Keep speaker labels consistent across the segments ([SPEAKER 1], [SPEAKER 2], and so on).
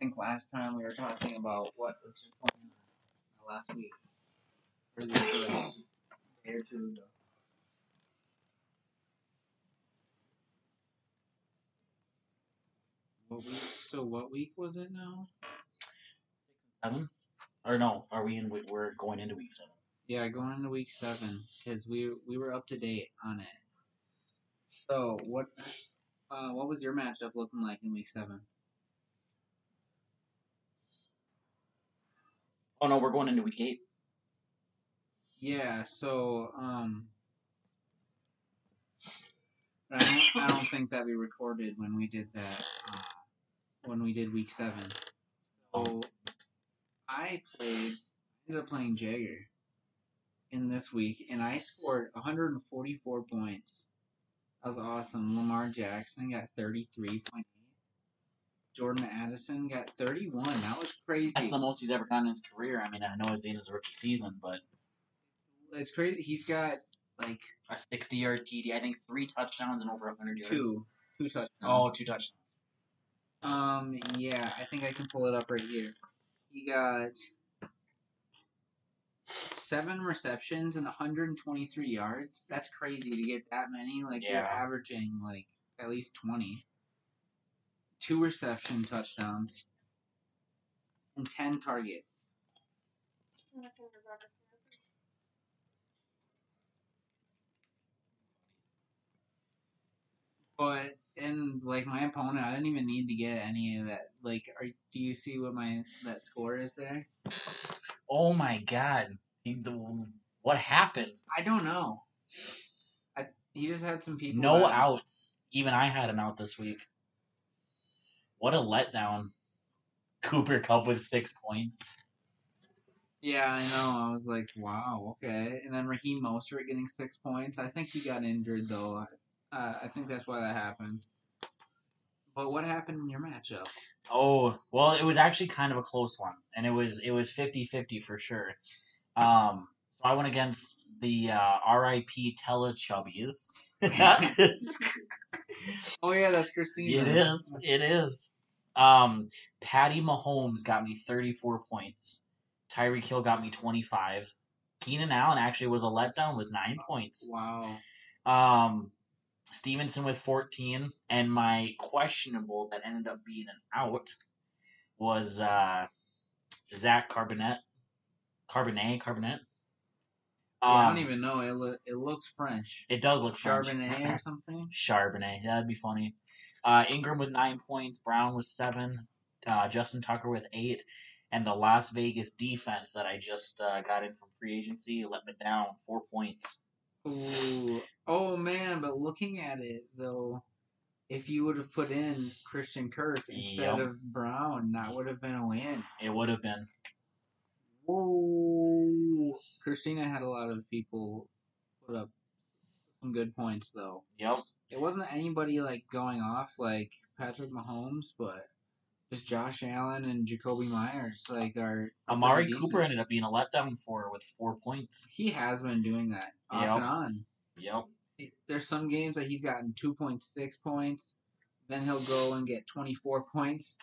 [SPEAKER 1] think last time we were talking about what was just going on last week. Or this uh, day or two ago. What week? So what week was it now?
[SPEAKER 2] Seven? Or no, are we in? We're going into week seven.
[SPEAKER 1] Yeah, going into week seven because we we were up to date on it. So what? Uh, what was your matchup looking like in week seven?
[SPEAKER 2] Oh no, we're going into week eight.
[SPEAKER 1] Yeah, so um, I don't, I don't think that we recorded when we did that uh, when we did week seven. So I played ended up playing Jagger in this week, and I scored 144 points. That was awesome. Lamar Jackson got 33.8. Jordan Addison got 31. That was crazy.
[SPEAKER 2] That's the most he's ever gotten in his career. I mean, I know it's in his rookie season, but
[SPEAKER 1] It's crazy. He's got like
[SPEAKER 2] a 60 yard TD, I think three touchdowns and over 100 yards.
[SPEAKER 1] two, two touchdowns.
[SPEAKER 2] Oh, two touchdowns.
[SPEAKER 1] Um, yeah, I think I can pull it up right here. He got seven receptions and 123 yards. That's crazy to get that many. Like you're averaging like at least 20. Two reception touchdowns and 10 targets. But and like my opponent, I didn't even need to get any of that. Like, are do you see what my that score is there?
[SPEAKER 2] Oh my god. He, the, what happened?
[SPEAKER 1] I don't know. I he just had some people.
[SPEAKER 2] No outs. Even I had an out this week. What a letdown. Cooper Kupp with six points.
[SPEAKER 1] Yeah, I know. I was like, wow, okay. And then Raheem Mostert getting six points. I think he got injured though. Uh, I think that's why that happened. But what happened in your matchup?
[SPEAKER 2] Oh, well, it was actually kind of a close one. And it was it was 50-50 for sure. Um so I went against the uh, RIP Telechubbies.
[SPEAKER 1] Oh yeah, that's Christina.
[SPEAKER 2] It is. It is. Um, Patty Mahomes got me 34 points. Tyreek Hill got me 25. Keenan Allen actually was a letdown with nine points.
[SPEAKER 1] Wow.
[SPEAKER 2] Um, Stevenson with 14, and my questionable that ended up being an out was uh, Zach Carbonet. Carbonet, Carbonet.
[SPEAKER 1] Yeah, I
[SPEAKER 2] Um,
[SPEAKER 1] don't even know. It lo- it looks French.
[SPEAKER 2] It does look French.
[SPEAKER 1] Charbonnet or something.
[SPEAKER 2] Charbonnet. That'd be funny. Uh, Ingram with nine points. Brown with seven. Uh, Justin Tucker with eight. And the Las Vegas defense that I just uh, got in from free agency let me down four points.
[SPEAKER 1] Ooh. Oh man, but looking at it though, if you would have put in Christian Kirk instead
[SPEAKER 2] Yep.
[SPEAKER 1] of Brown, that would have been a win.
[SPEAKER 2] It would have been.
[SPEAKER 1] Whoa. Christina had a lot of people put up some good points though.
[SPEAKER 2] Yep.
[SPEAKER 1] It wasn't anybody like going off like Patrick Mahomes, but just Josh Allen and Jakobi Meyers like are
[SPEAKER 2] Amari Cooper ended up being a letdown for with four points.
[SPEAKER 1] He has been doing that off
[SPEAKER 2] Yep.
[SPEAKER 1] and on.
[SPEAKER 2] Yep.
[SPEAKER 1] there's some games that he's gotten 2.6 points, then he'll go and get 24 points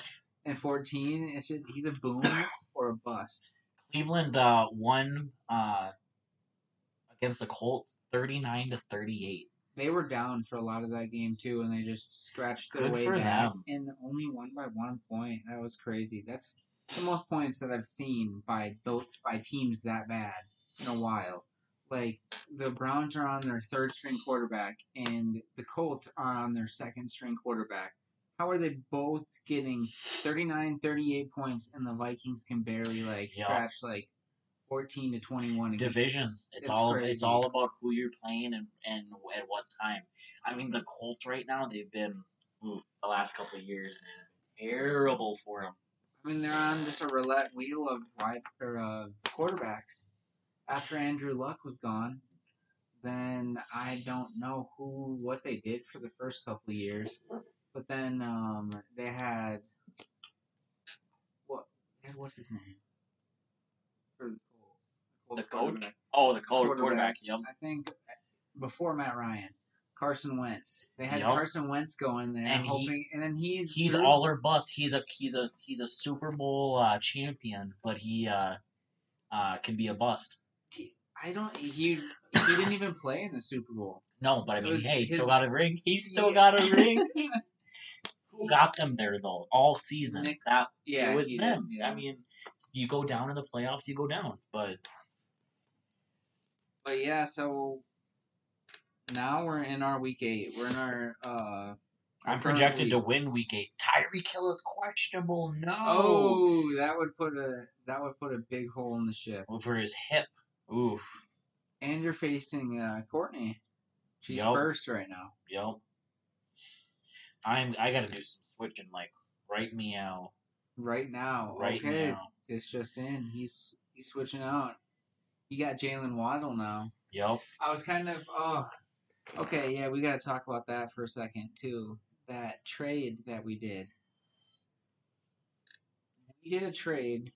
[SPEAKER 1] and 14. It's just, he's a boom or a bust.
[SPEAKER 2] Cleveland uh, won uh, against the Colts 39 to 38.
[SPEAKER 1] They were down for a lot of that game too, and they just scratched their
[SPEAKER 2] Good
[SPEAKER 1] way back
[SPEAKER 2] them.
[SPEAKER 1] and only won by one point. That was crazy. That's the most points that I've seen by those by teams that bad in a while. Like the Browns are on their third string quarterback, and the Colts are on their second string quarterback. How are they both getting 39, 38 points, and the Vikings can barely like
[SPEAKER 2] Yeah.
[SPEAKER 1] scratch like 14 to 21?
[SPEAKER 2] Divisions. It's,
[SPEAKER 1] It's
[SPEAKER 2] all
[SPEAKER 1] crazy.
[SPEAKER 2] it's all about who you're playing and, and at what time. I mean, the Colts right now they've been ooh, the last couple of years terrible for them.
[SPEAKER 1] I mean, they're on just a roulette wheel of wide or uh, quarterbacks. After Andrew Luck was gone, then I don't know who what they did for the first couple of years. But then um, they had what? What's his name? For the Colts.
[SPEAKER 2] The
[SPEAKER 1] Colts
[SPEAKER 2] coach? Oh, the
[SPEAKER 1] Quarterback.
[SPEAKER 2] quarterback. Yep.
[SPEAKER 1] I think before Matt Ryan. Carson Wentz. They had
[SPEAKER 2] Yup.
[SPEAKER 1] Carson Wentz going there,
[SPEAKER 2] And he-
[SPEAKER 1] hoping, and then he
[SPEAKER 2] He's
[SPEAKER 1] threw-
[SPEAKER 2] all or bust. He's a he's a he's a Super Bowl uh, champion, but he uh, uh, can be a bust.
[SPEAKER 1] I don't. He he didn't even play in the Super Bowl.
[SPEAKER 2] No, but I mean, hey, he still got a ring. He still
[SPEAKER 1] Yeah.
[SPEAKER 2] got a ring. Who got them there though? All season.
[SPEAKER 1] Nick-
[SPEAKER 2] that
[SPEAKER 1] Yeah,
[SPEAKER 2] it was
[SPEAKER 1] he did,
[SPEAKER 2] them.
[SPEAKER 1] yeah.
[SPEAKER 2] I mean, you go down in the playoffs, you go down. But
[SPEAKER 1] But yeah, so now we're in our week eight. We're in our. uh
[SPEAKER 2] I'm projected to win week eight. Tyreek Hill is questionable. No.
[SPEAKER 1] Oh, that would put a that would put a big hole in the ship.
[SPEAKER 2] Over his hip. Oof.
[SPEAKER 1] And you're facing uh, Courtney. She's
[SPEAKER 2] Yup.
[SPEAKER 1] first right now.
[SPEAKER 2] Yep. I'm. I gotta do some switching. Like, right meow.
[SPEAKER 1] Right now.
[SPEAKER 2] Right
[SPEAKER 1] okay,
[SPEAKER 2] now.
[SPEAKER 1] it's just in. He's he's switching out. You got Jalen Waddle now.
[SPEAKER 2] Yep.
[SPEAKER 1] I was kind of oh, okay, yeah, we got to talk about that for a second too. That trade that we did. We did a trade.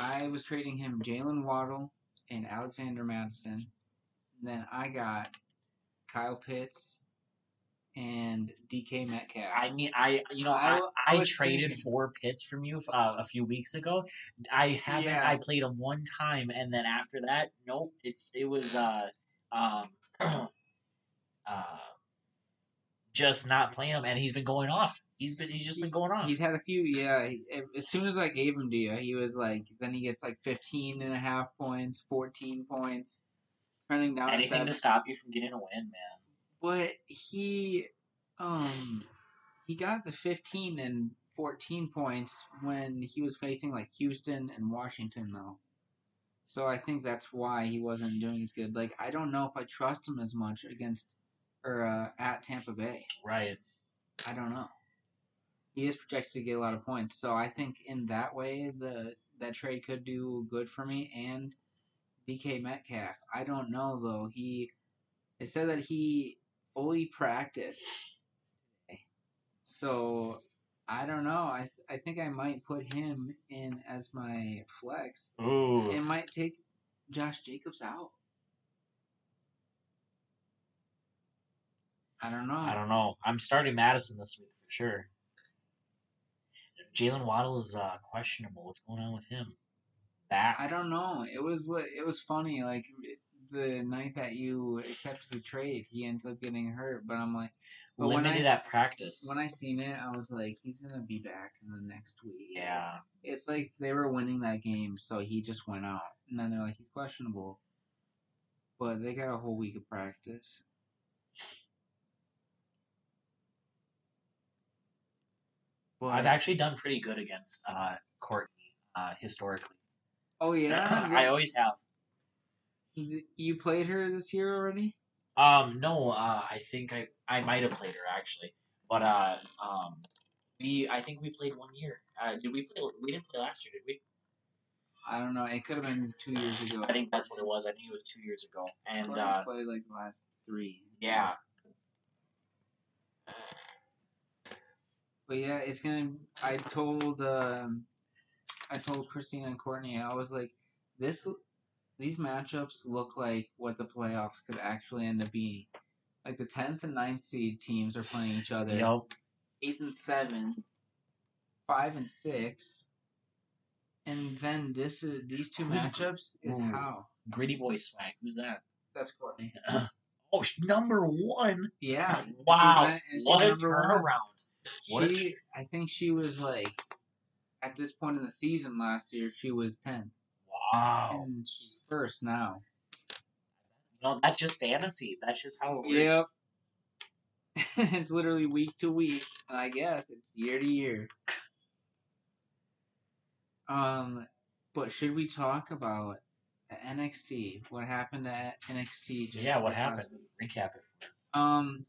[SPEAKER 1] I was trading him Jalen Waddle and Alexander Mattison. And then I got Kyle Pitts and DK Metcalf.
[SPEAKER 2] I mean, I you know
[SPEAKER 1] I was
[SPEAKER 2] traded
[SPEAKER 1] thinking-
[SPEAKER 2] four Pitts from you uh, a few weeks ago. I haven't.
[SPEAKER 1] Yeah.
[SPEAKER 2] I played him one time, and then after that, nope. It's it was uh um uh just not playing him, and he's been going off. He's been he's just been going off.
[SPEAKER 1] He's had a few, yeah. As soon as I gave him to you, he was like, then he gets like 15 and a half points, 14 points, trending down
[SPEAKER 2] Anything to stop you from getting a win, man.
[SPEAKER 1] But he, um, he got the 15 and 14 points when he was facing like Houston and Washington, though. So I think that's why he wasn't doing as good. Like, I don't know if I trust him as much against or uh, at Tampa Bay.
[SPEAKER 2] Right.
[SPEAKER 1] I don't know. He is projected to get a lot of points, so I think in that way the that trade could do good for me and DK Metcalf. I don't know though. He it said that he fully practiced, so I don't know. I I think I might put him in as my flex.
[SPEAKER 2] Ooh.
[SPEAKER 1] It might take Josh Jacobs out. I don't know.
[SPEAKER 2] I don't know. I'm starting Mattison this week for sure. Jalen Waddle is uh, questionable. What's going on with him? Back.
[SPEAKER 1] I don't know. It was it was funny. Like the night that you accepted the trade, he ends up getting hurt. But I'm like, but when I
[SPEAKER 2] Limited at practice.
[SPEAKER 1] when I seen it, I was like, he's gonna be back in the next week.
[SPEAKER 2] yeah.
[SPEAKER 1] It's like they were winning that game, so he just went out, and then they're like, he's questionable. But they got a whole week of practice. Well,
[SPEAKER 2] I've actually done pretty good against uh, Courtney uh, historically.
[SPEAKER 1] oh yeah,
[SPEAKER 2] I always have.
[SPEAKER 1] You you played her this year already.
[SPEAKER 2] Um, no, uh, I think I I might have played her actually, but uh, um, we I think we played one year. Uh, did we play? We didn't play last year, did we?
[SPEAKER 1] I don't know. It could have been two years ago.
[SPEAKER 2] I think that's what it was. I think it was two years ago. And uh,
[SPEAKER 1] played like the last three.
[SPEAKER 2] yeah,
[SPEAKER 1] But yeah, it's gonna. I told um, I told Christina and Courtney. I was like, this. These matchups look like what the playoffs could actually end up being. Like the tenth and 9th seed teams are playing each other.
[SPEAKER 2] yep.
[SPEAKER 1] Eighth and seven, five and six, and then this is these two
[SPEAKER 2] Who's-
[SPEAKER 1] matchups is
[SPEAKER 2] Ooh.
[SPEAKER 1] how.
[SPEAKER 2] Gritty boy swag. Who's that?
[SPEAKER 1] That's Courtney.
[SPEAKER 2] Oh, number one.
[SPEAKER 1] Yeah.
[SPEAKER 2] Wow, what a
[SPEAKER 1] one.
[SPEAKER 2] turnaround!
[SPEAKER 1] She, I think she was like, at this point in the season last year, she was 10.
[SPEAKER 2] Wow.
[SPEAKER 1] And she's first now.
[SPEAKER 2] No, that's just fantasy. That's just how it
[SPEAKER 1] Yep.
[SPEAKER 2] works.
[SPEAKER 1] it's literally week to week, and I guess it's year to year. Um, but should we talk about NXT? What happened at NXT? Just
[SPEAKER 2] Yeah, what happened? Recap it.
[SPEAKER 1] Um,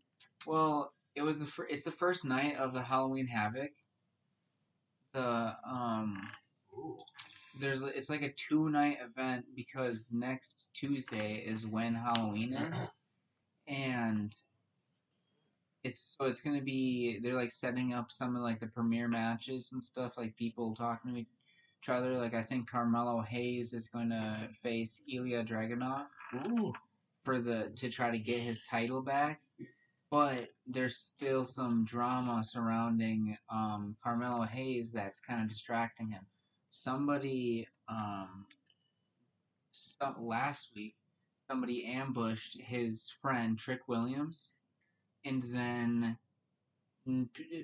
[SPEAKER 1] well, it was the fir- it's the first night of the Halloween Havoc. The um, there's it's like a two night event because next Tuesday is when Halloween is, and it's so it's gonna be they're like setting up some of like the premiere matches and stuff like people talking to each other. Like I think Carmelo Hayes is going to face Ilya Dragunov
[SPEAKER 2] Ooh.
[SPEAKER 1] for the to try to get his title back. But there's still some drama surrounding um, Carmelo Hayes that's kind of distracting him. Somebody um, some, last week, somebody ambushed his friend Trick Williams, and then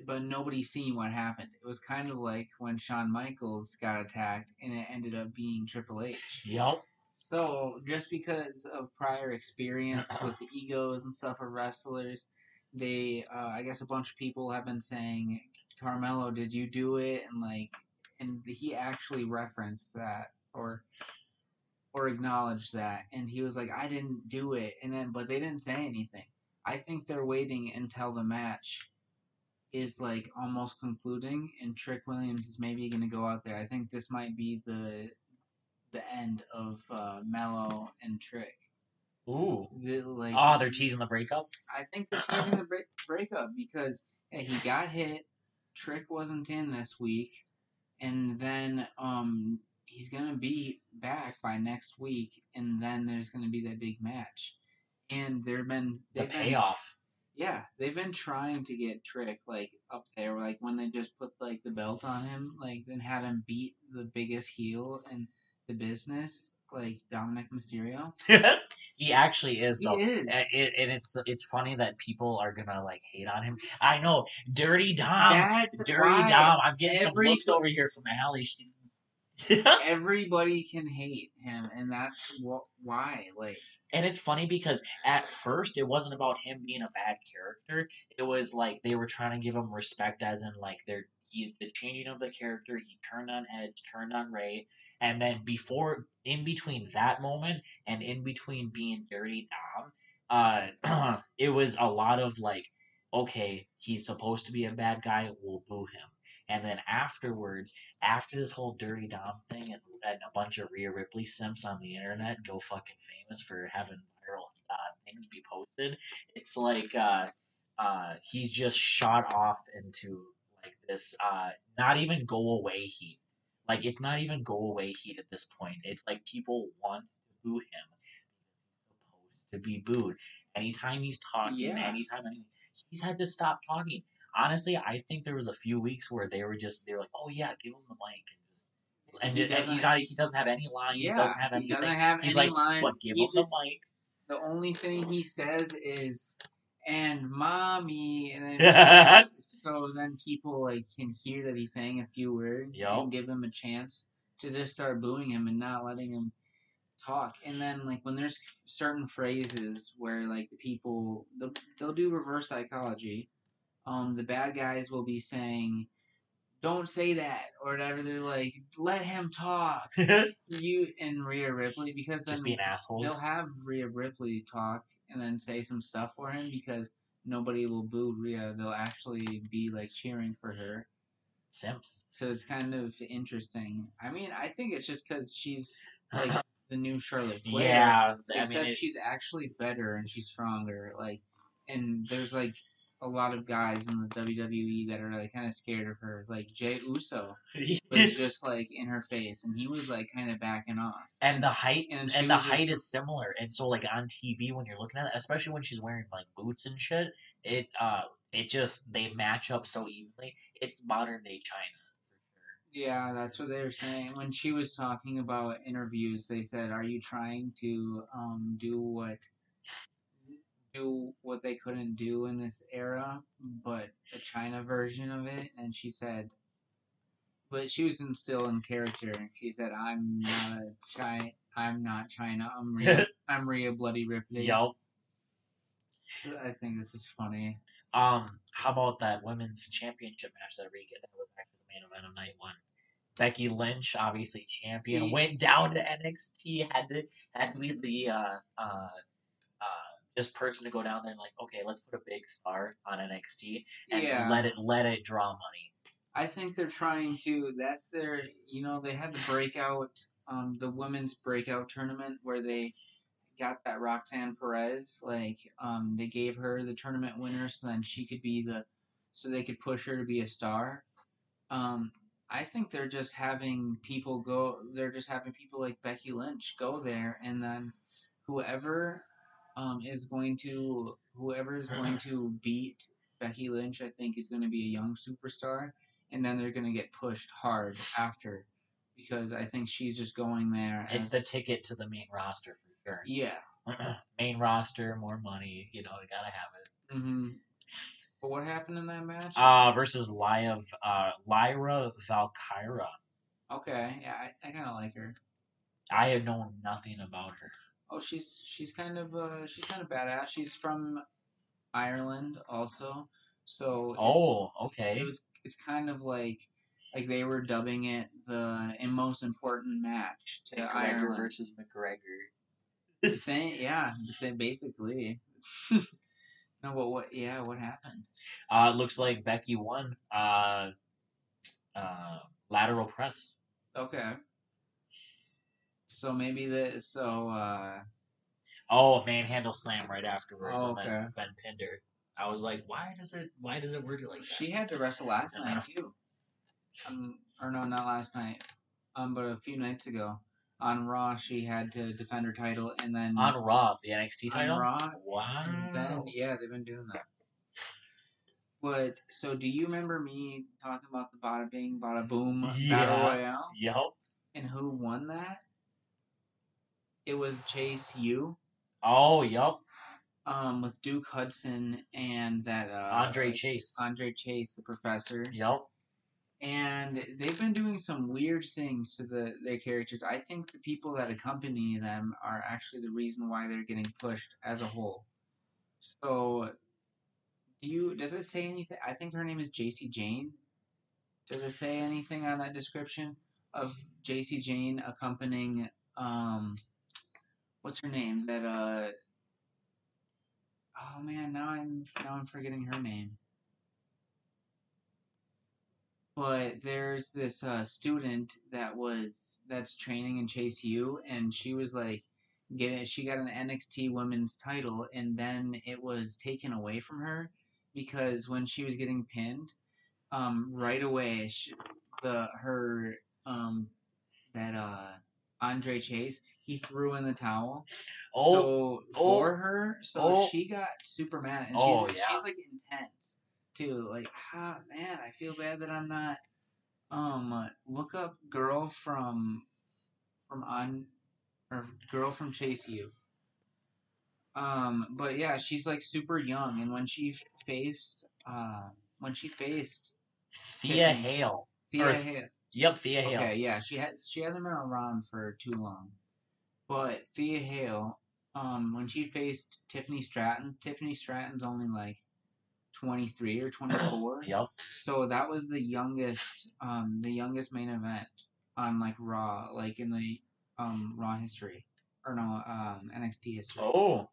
[SPEAKER 1] but nobody seen what happened. It was kind of like when Shawn Michaels got attacked and it ended up being Triple H.
[SPEAKER 2] Yep.
[SPEAKER 1] So just because of prior experience with the egos and stuff of wrestlers, they uh, I guess a bunch of people have been saying, Carmelo, did you do it? And like, and he actually referenced that or or acknowledged that, and he was like, I didn't do it. And then, but they didn't say anything. I think they're waiting until the match is like almost concluding, and Trick Williams is maybe going to go out there. I think this might be the the end of uh, Mello and Trick.
[SPEAKER 2] Ooh.
[SPEAKER 1] The, like,
[SPEAKER 2] Oh, they're teasing the breakup.
[SPEAKER 1] I think they're teasing the break, breakup because hey, he got hit. Trick wasn't in this week, and then um he's gonna be back by next week, and then there's gonna be that big match. And there've been
[SPEAKER 2] The
[SPEAKER 1] they've been-
[SPEAKER 2] payoff.
[SPEAKER 1] yeah, they've been trying to get Trick like up there, like when they just put like the belt on him, like then had him beat the biggest heel in the business, like Dominik Mysterio.
[SPEAKER 2] he actually is
[SPEAKER 1] He
[SPEAKER 2] though.
[SPEAKER 1] is.
[SPEAKER 2] And it, and it's it's funny that people are gonna like hate on him. I know, Dirty Dom,
[SPEAKER 1] That's
[SPEAKER 2] Dirty
[SPEAKER 1] why
[SPEAKER 2] Dom. I'm getting some looks over here from Allie. She-
[SPEAKER 1] everybody can hate him, and that's wh- why. Like,
[SPEAKER 2] and it's funny because at first it wasn't about him being a bad character. It was like they were trying to give him respect, as in like they're he's the changing of the character. He turned on Edge, turned on Rey, and then before, in between that moment and in between being Dirty Dom, uh, it was a lot of like, okay, he's supposed to be a bad guy. We'll boo him. And then afterwards, after this whole Dirty Dom thing and, and a bunch of Rhea Ripley simps on the internet go fucking famous for having viral uh, things be posted, it's like uh, uh, he's just shot off into like this uh, not even go away heat. Like it's not even go away heat at this point. It's like people want to boo him. He's supposed to be booed. Anytime he's talking,
[SPEAKER 1] Yeah.
[SPEAKER 2] anytime anything, he's had to stop talking honestly, I think there was a few weeks where they were just they were like, oh yeah, give him the mic, and,
[SPEAKER 1] He
[SPEAKER 2] just, and, and
[SPEAKER 1] doesn't-
[SPEAKER 2] he's not he doesn't have any line,
[SPEAKER 1] yeah,
[SPEAKER 2] he doesn't have
[SPEAKER 1] he
[SPEAKER 2] anything.
[SPEAKER 1] doesn't have
[SPEAKER 2] he's
[SPEAKER 1] any
[SPEAKER 2] like,
[SPEAKER 1] lines.
[SPEAKER 2] but give
[SPEAKER 1] He
[SPEAKER 2] him
[SPEAKER 1] just-
[SPEAKER 2] the mic.
[SPEAKER 1] The only thing he says is "and mommy," and then so then people like can hear that he's saying a few words
[SPEAKER 2] Yup.
[SPEAKER 1] and give them a chance to just start booing him and not letting him talk. And then like when there's certain phrases where like the people they'll, they'll do reverse psychology. Um, the bad guys will be saying, "Don't say that" or whatever. They're like, "Let him talk." You and Rhea Ripley because then
[SPEAKER 2] just being assholes.
[SPEAKER 1] they'll have Rhea Ripley talk and then say some stuff for him because nobody will boo Rhea. They'll actually be like cheering for her.
[SPEAKER 2] Simps.
[SPEAKER 1] So it's kind of interesting. I mean, I think it's just because she's like the new Charlotte Flair.
[SPEAKER 2] yeah, I
[SPEAKER 1] Except
[SPEAKER 2] mean, it,
[SPEAKER 1] she's actually better and she's stronger. Like, and there's like a lot of guys in the WWE that are like kind of scared of her. Like Jey Uso was just like in her face, and he was like kind of backing off.
[SPEAKER 2] and the height
[SPEAKER 1] And
[SPEAKER 2] and the
[SPEAKER 1] was just-
[SPEAKER 2] height is similar. And so like on TV when you're looking at it, especially when she's wearing like boots and shit, it uh it just they match up so evenly. It's modern day China.
[SPEAKER 1] Yeah, that's what they were saying. When she was talking about interviews, they said, "Are you trying to um, do what do what they couldn't do in this era, but a China version of it?" And she said, "But she was in, still in character." And she said, "I'm not a China. I'm not China. I'm Rhea. I'm Rhea Bloody Ripley."
[SPEAKER 2] Yup.
[SPEAKER 1] So I think this is funny.
[SPEAKER 2] Um, how about that women's championship match that we get? That was actually the main event of night one. Becky Lynch, obviously champion,
[SPEAKER 1] Ye-
[SPEAKER 2] went down to NXT. Had to had to be the uh, uh, this person to go down there and like, okay, let's put a big star on NXT and
[SPEAKER 1] Yeah.
[SPEAKER 2] let it let it draw money.
[SPEAKER 1] I think they're trying to. That's their. You know, they had the breakout, um, the women's breakout tournament where they got that Roxanne Perez. Like, um, they gave her the tournament winner, so then she could be the, so they could push her to be a star. Um, I think they're just having people go. They're just having people like Becky Lynch go there, and then whoever um, is going to whoever is going to beat Becky Lynch. I think is going to be a young superstar, and then they're going to get pushed hard after because I think she's just going there.
[SPEAKER 2] It's the ticket to the main roster for sure.
[SPEAKER 1] yeah.
[SPEAKER 2] main roster, more money. You know, you gotta have it.
[SPEAKER 1] hmm But what happened in that match?
[SPEAKER 2] Uh, versus Lyra, uh, Lyra Valkyria.
[SPEAKER 1] okay, yeah, I, I kind of like her.
[SPEAKER 2] I have known nothing about her.
[SPEAKER 1] Oh, she's she's kind of uh she's kind of badass. She's from Ireland also, so
[SPEAKER 2] Oh, okay.
[SPEAKER 1] it was it's kind of like like they were dubbing it the most important match to
[SPEAKER 2] McGregor
[SPEAKER 1] Ireland.
[SPEAKER 2] versus McGregor.
[SPEAKER 1] Same, yeah, same basically. no, but what? Yeah, what happened?
[SPEAKER 2] Uh, it looks like Becky won. Uh, uh, lateral press.
[SPEAKER 1] Okay. So maybe the so uh
[SPEAKER 2] Oh, manhandle slam right afterwards,
[SPEAKER 1] Oh,
[SPEAKER 2] and then
[SPEAKER 1] okay.
[SPEAKER 2] Ben Pinder. I was like, why does it? Why does it work like that?
[SPEAKER 1] she had to wrestle last night too. Um, or no, not last night. Um, but a few nights ago on Raw, she had to defend her title, and then
[SPEAKER 2] on Raw, the NXT
[SPEAKER 1] on
[SPEAKER 2] title.
[SPEAKER 1] Raw,
[SPEAKER 2] Wow.
[SPEAKER 1] then yeah, they've been doing that. But so, do you remember me talking about the Bada Bing Bada Boom Battle
[SPEAKER 2] Yeah.
[SPEAKER 1] Royale
[SPEAKER 2] Yep.
[SPEAKER 1] and who won that? It was Chase U,
[SPEAKER 2] Oh, yep.
[SPEAKER 1] um, with Duke Hudson and that uh,
[SPEAKER 2] Andre Chase.
[SPEAKER 1] Andre Chase, the professor.
[SPEAKER 2] Yep.
[SPEAKER 1] and they've been doing some weird things to the their characters. I think the people that accompany them are actually the reason why they're getting pushed as a whole. So, do you does it say anything? I think her name is Jacy Jayne. Does it say anything on that description of Jacy Jayne accompanying um what's her name? That uh Oh man, now I'm now I'm forgetting her name but there's this uh, student that was that's training in Chase U, and she was like, get she got an NXT Women's title, and then it was taken away from her because when she was getting pinned, um, right away, she, the her um, that uh Andre Chase he threw in the towel.
[SPEAKER 2] Oh,
[SPEAKER 1] so
[SPEAKER 2] oh,
[SPEAKER 1] for her, so
[SPEAKER 2] oh.
[SPEAKER 1] she got super mad, and
[SPEAKER 2] Oh,
[SPEAKER 1] she's
[SPEAKER 2] yeah.
[SPEAKER 1] she's like intense too. Like, ah, man, I feel bad that I'm not. Um, uh, look up girl from from on or girl from Chase U. Um, but yeah, she's like super young, and when she faced uh when she faced
[SPEAKER 2] Thea
[SPEAKER 1] Tiffany.
[SPEAKER 2] Hale.
[SPEAKER 1] Thea
[SPEAKER 2] Or-
[SPEAKER 1] Hale,
[SPEAKER 2] Yep, Thea Hale.
[SPEAKER 1] Okay, yeah, she had she hasn't been around for too long, but Thea Hale, um, when she faced Tiffany Stratton, Tiffany Stratton's only like twenty three or twenty four,
[SPEAKER 2] Yep.
[SPEAKER 1] so that was the youngest, um, the youngest main event on like Raw, like in the um Raw history, or no, um NXT history.
[SPEAKER 2] Oh.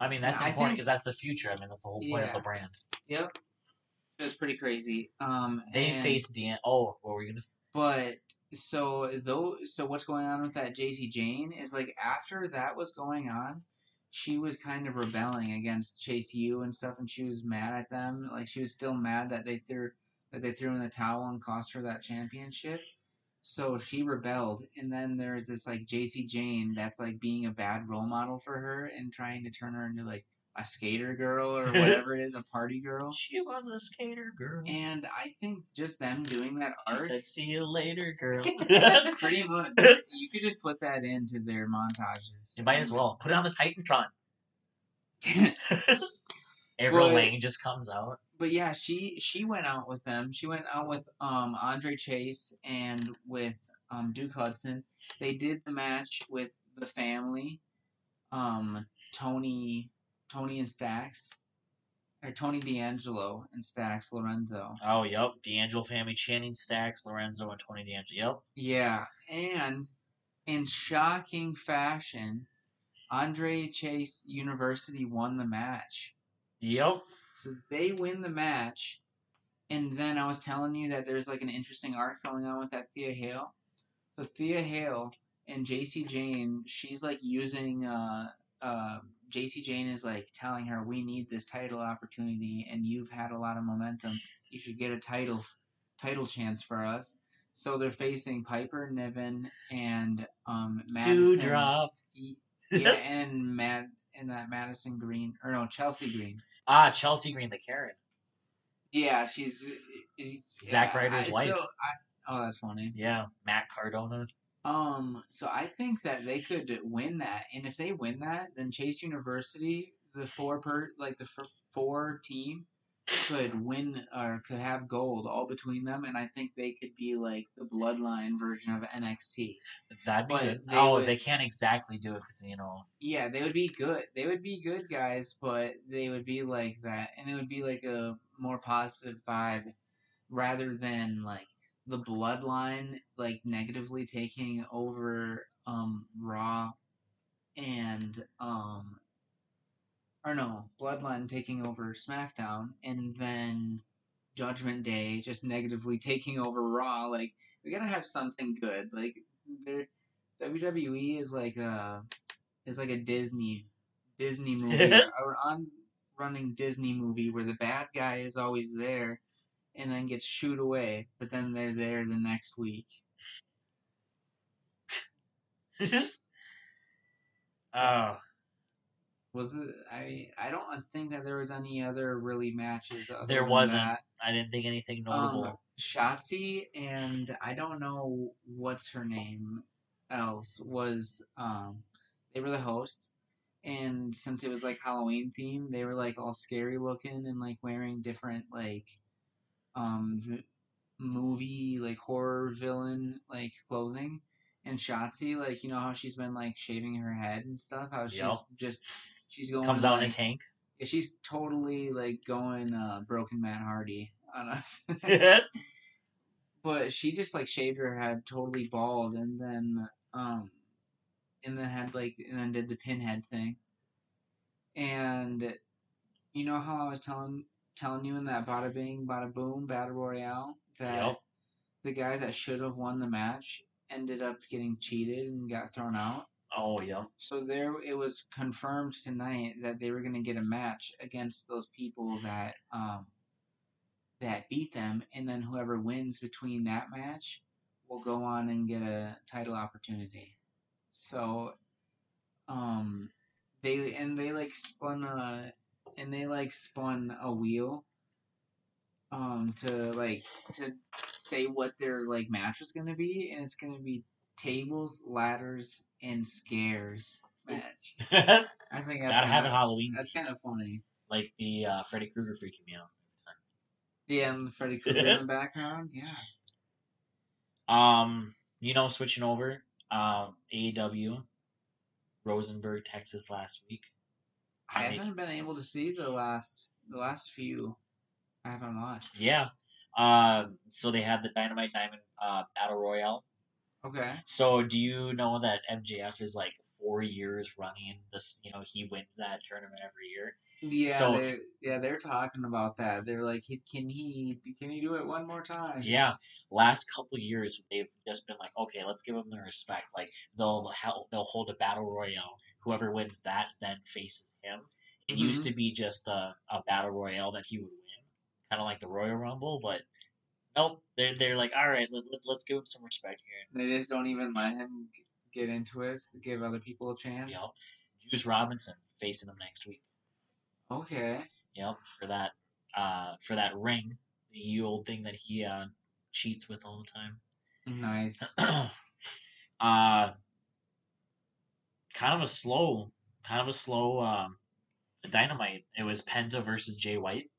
[SPEAKER 2] I mean, that's
[SPEAKER 1] I
[SPEAKER 2] important because that's the future. I mean, that's the whole point of the brand.
[SPEAKER 1] Yep. So it's pretty crazy. Um,
[SPEAKER 2] They
[SPEAKER 1] and-
[SPEAKER 2] faced Dan. Oh, what were you gonna? say?
[SPEAKER 1] But so though, so what's going on with that Jacy Jayne is like after that was going on, she was kind of rebelling against Chase U and stuff, and she was mad at them. Like she was still mad that they threw that they threw in the towel and cost her that championship. So she rebelled, and then there's this like Jacy Jayne that's like being a bad role model for her and trying to turn her into like a skater girl or whatever it is, a party girl.
[SPEAKER 2] She was a skater girl.
[SPEAKER 1] And I think just them doing that art.
[SPEAKER 2] She
[SPEAKER 1] art
[SPEAKER 2] said, "See you later, girl."
[SPEAKER 1] Pretty much, you could just put that into their montages.
[SPEAKER 2] You might as well put it on the Titantron. Avril
[SPEAKER 1] But-
[SPEAKER 2] Lane just comes out.
[SPEAKER 1] but yeah, she she went out with them. She went out with um Andre Chase and with um Duke Hudson. They did the match with the family, um Tony Tony and Stacks, or Tony D'Angelo and Stacks Lorenzo.
[SPEAKER 2] Oh, yep. D'Angelo family, Channing Stacks, Lorenzo, and Tony D'Angelo. Yep.
[SPEAKER 1] Yeah, and in shocking fashion, Andre Chase University won the match.
[SPEAKER 2] Yep. Yep.
[SPEAKER 1] So they win the match, and then I was telling you that there's like an interesting arc going on with that Thea Hale. So Thea Hale and Jacy Jayne, she's like using uh uh Jacy Jayne is like telling her we need this title opportunity and you've had a lot of momentum. You should get a title title chance for us. So they're facing Piper Niven and um Madison.
[SPEAKER 2] Dewdrop.
[SPEAKER 1] yeah, and Mad and that Madison Green or no Chelsea Green.
[SPEAKER 2] Ah, Chelsea Green, the Karen.
[SPEAKER 1] Yeah, she's
[SPEAKER 2] Zach
[SPEAKER 1] yeah,
[SPEAKER 2] Ryder's
[SPEAKER 1] I
[SPEAKER 2] wife.
[SPEAKER 1] still- I, oh, that's funny.
[SPEAKER 2] Yeah, Matt Cardona.
[SPEAKER 1] Um, so I think that they could win that, and if they win that, then Chase University, the four per like the f- four team, could win or could have gold all between them, and I think they could be like the bloodline version of NXT.
[SPEAKER 2] That'd be
[SPEAKER 1] But
[SPEAKER 2] good.
[SPEAKER 1] they
[SPEAKER 2] Oh,
[SPEAKER 1] would-
[SPEAKER 2] they can't exactly do it because you know.
[SPEAKER 1] Yeah, they would be good. They would be good guys, but they would be like that, and it would be like a more positive vibe rather than like the bloodline like negatively taking over um Raw and um or no, Bloodline taking over SmackDown and then Judgment Day just negatively taking over Raw. Like we gotta have something good. Like WWE is like a is like a Disney Disney movie or on running Disney movie where the bad guy is always there and then gets shooed away, but then they're there the next week.
[SPEAKER 2] oh,
[SPEAKER 1] Was it? I I don't think that there was any other really matches. Other
[SPEAKER 2] There wasn't.
[SPEAKER 1] that.
[SPEAKER 2] I didn't think anything notable.
[SPEAKER 1] Um, Shotzi and I don't know what's her name else was um they were the hosts and since it was like Halloween theme they were like all scary looking and like wearing different like um v- movie like horror villain like clothing and Shotzi like you know how she's been like shaving her head and stuff how she's
[SPEAKER 2] Yep.
[SPEAKER 1] just she's going
[SPEAKER 2] Comes out in a
[SPEAKER 1] like,
[SPEAKER 2] tank.
[SPEAKER 1] yeah, she's totally like going uh broken Matt Hardy on us but she just like shaved her head totally bald and then um and then had like and then did the pinhead thing and you know how i was telling telling you in that bada bing bada boom battle royale that
[SPEAKER 2] Yep.
[SPEAKER 1] the guys that should have won the match ended up getting cheated and got thrown out
[SPEAKER 2] oh yeah.
[SPEAKER 1] so there it was confirmed tonight that they were going to get a match against those people that um that beat them and then whoever wins between that match will go on and get a title opportunity. So um they and they like spun a and they like spun a wheel um to like to say what their like match was going to be and it's going to be tables, ladders and scares match.
[SPEAKER 2] Gotta
[SPEAKER 1] I think that's
[SPEAKER 2] have it Halloween.
[SPEAKER 1] That's kind of funny.
[SPEAKER 2] like the uh, Freddy Krueger freaking me out.
[SPEAKER 1] Yeah, and the Freddy Krueger in the background. Yeah.
[SPEAKER 2] Um, you know, switching over, um, AEW, Rosenberg, Texas last week.
[SPEAKER 1] I
[SPEAKER 2] I mean-
[SPEAKER 1] haven't been able to see the last the last few. I haven't watched.
[SPEAKER 2] Yeah. Uh, so they had the Dynamite Diamond uh, Battle Royale.
[SPEAKER 1] Okay.
[SPEAKER 2] So do you know that MJF is like four years running this? You know, he wins that tournament every year.
[SPEAKER 1] Yeah.
[SPEAKER 2] So-
[SPEAKER 1] they, yeah, they're talking about that. They're like, can he can he do it one more time?
[SPEAKER 2] Yeah, last couple years they've just been like, okay, let's give them the respect. Like they'll they'll hold a battle royale. Whoever wins that then faces him. It used to be just a, a battle royale that he would win, kind of like the Royal Rumble, but nope. They're they're like, all right, let, let, let's give him some respect here.
[SPEAKER 1] They just don't even let him get into it. Give other people a chance.
[SPEAKER 2] Yep. Juice Robinson facing him next week.
[SPEAKER 1] Okay.
[SPEAKER 2] Yep, for that uh for that ring, the old thing that he uh cheats with all the time.
[SPEAKER 1] Nice.
[SPEAKER 2] uh kind of a slow kind of a slow um dynamite it was penta versus jay white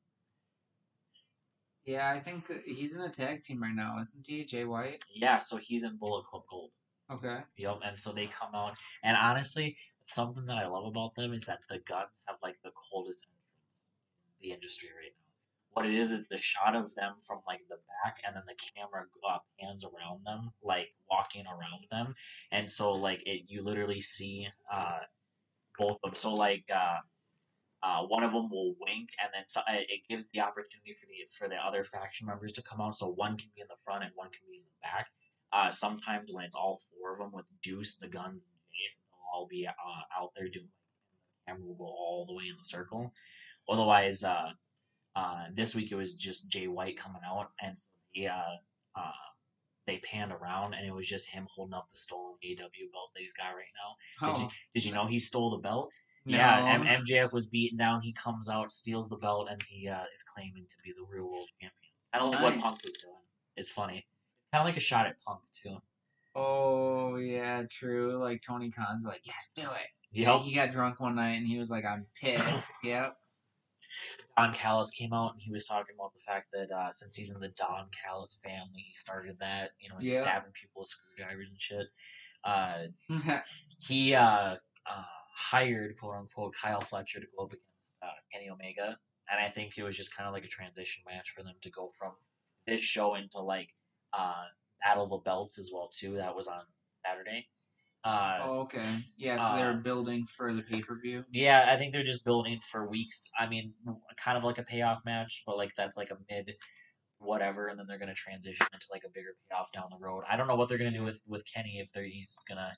[SPEAKER 1] Yeah, I think he's in a tag team right now, isn't he? Jay White.
[SPEAKER 2] yeah so he's in bullet club gold
[SPEAKER 1] Okay.
[SPEAKER 2] yep and so they come out and honestly something that i love about them is that the guns have like the coldest entrance in the industry right now what it is is the shot of them from like the back and then the camera uh, pans around them like walking around them and so like it you literally see uh both of them so like uh uh, one of them will wink, and then so, it gives the opportunity for the for the other faction members to come out. So one can be in the front and one can be in the back. Uh, sometimes when it's all four of them with Juice, the guns, they'll all be uh, out there doing. The camera will go all the way in the circle. Otherwise, uh, uh, this week it was just Jay White coming out, and so they uh, uh, they panned around, and it was just him holding up the stolen AW belt that he's got right now. Did
[SPEAKER 1] Oh,
[SPEAKER 2] you, did you know he stole the belt? Yeah, M- MJF was beaten down. He comes out, steals the belt, and he uh, is claiming to be the real world champion. I don't know what Punk was doing. It's funny. Kind of like a shot at Punk too.
[SPEAKER 1] Oh yeah, true. Like Tony Khan's like, yes, do it.
[SPEAKER 2] Yep.
[SPEAKER 1] He got drunk one night and he was like, I'm pissed. yep.
[SPEAKER 2] Don Callis came out and he was talking about the fact that uh, since he's in the Don Callis family, he started that. You know, he's
[SPEAKER 1] Yeah.
[SPEAKER 2] stabbing people with screwdrivers and shit. Uh, he uh, uh, hired quote unquote Kyle Fletcher to go up against uh, Kenny Omega, and I think it was just kind of like a transition match for them to go from this show into like uh, Battle of the Belts as well too. That was on Saturday. Uh,
[SPEAKER 1] oh, okay. Yeah, so they're
[SPEAKER 2] Uh,
[SPEAKER 1] building for the pay per view.
[SPEAKER 2] yeah, I think they're just building for weeks. I mean, kind of like a payoff match, but like that's like a mid whatever, and then they're gonna transition into like a bigger payoff down the road. I don't know what they're gonna do with with Kenny if they're he's gonna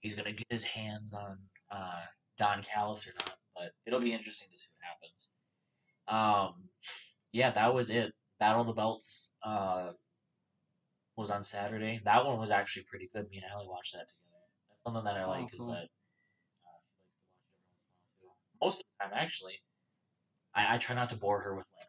[SPEAKER 2] he's gonna get his hands on uh, Don Callis or not, but it'll be interesting to see what happens. Um, yeah, that was it. Battle of the Belts uh, was on Saturday. That one was actually pretty good. Me and Allie watched that together. That's something that I
[SPEAKER 1] Oh,
[SPEAKER 2] like is
[SPEAKER 1] cool.
[SPEAKER 2] that uh, she likes to watch it every once in a while, too. most of the time actually. I, I try not to bore her with like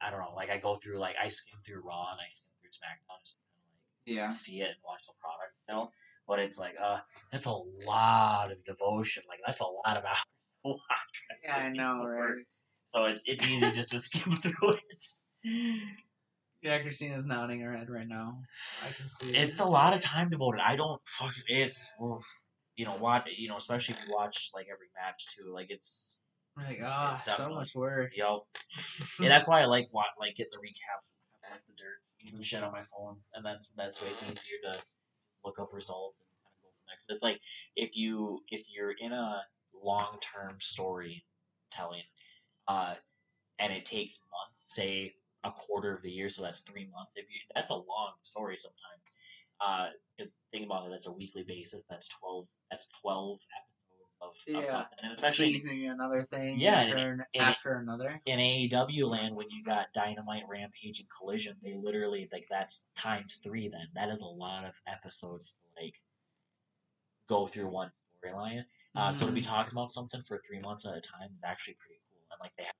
[SPEAKER 2] I don't know, like I go through like I skim through Raw and I skim through SmackDown just to kind of like
[SPEAKER 1] Yeah.
[SPEAKER 2] see it and watch the product still. But it's like, uh, it's a lot of devotion. Like that's a lot of hours to watch.
[SPEAKER 1] Yeah, I know, right?
[SPEAKER 2] So it's it's easy just to skim through it.
[SPEAKER 1] Yeah, Christina's nodding her head right now. I can see it.
[SPEAKER 2] It's a lot of time devoted. I don't fucking. It's oof. you know what you know, especially if you watch like every match too. Like it's
[SPEAKER 1] like, ah,
[SPEAKER 2] It's
[SPEAKER 1] so much work.
[SPEAKER 2] know, yeah. That's why I like wa like getting the recap, I like the dirt, using shit on my phone, and then that's way it's easier to look up results and kind of go from there. 'Cause it's like if you if you're in a long term storytelling, uh, and it takes months, say a quarter of the year, so that's three months. If you that's a long story sometimes. Uh, because think about it, that's a weekly basis. That's twelve. That's twelve episodes of,
[SPEAKER 1] Yeah.
[SPEAKER 2] of something, and especially
[SPEAKER 1] Teasing another thing
[SPEAKER 2] Yeah,
[SPEAKER 1] after,
[SPEAKER 2] and- and-
[SPEAKER 1] after another.
[SPEAKER 2] in AEW land when you got Dynamite, Rampage, and Collision, they literally like that's times three. Then that is a lot of episodes to like go through one storyline. Uh, so to be
[SPEAKER 1] Mhm.
[SPEAKER 2] talking about something for three months at a time is actually pretty cool, and like they have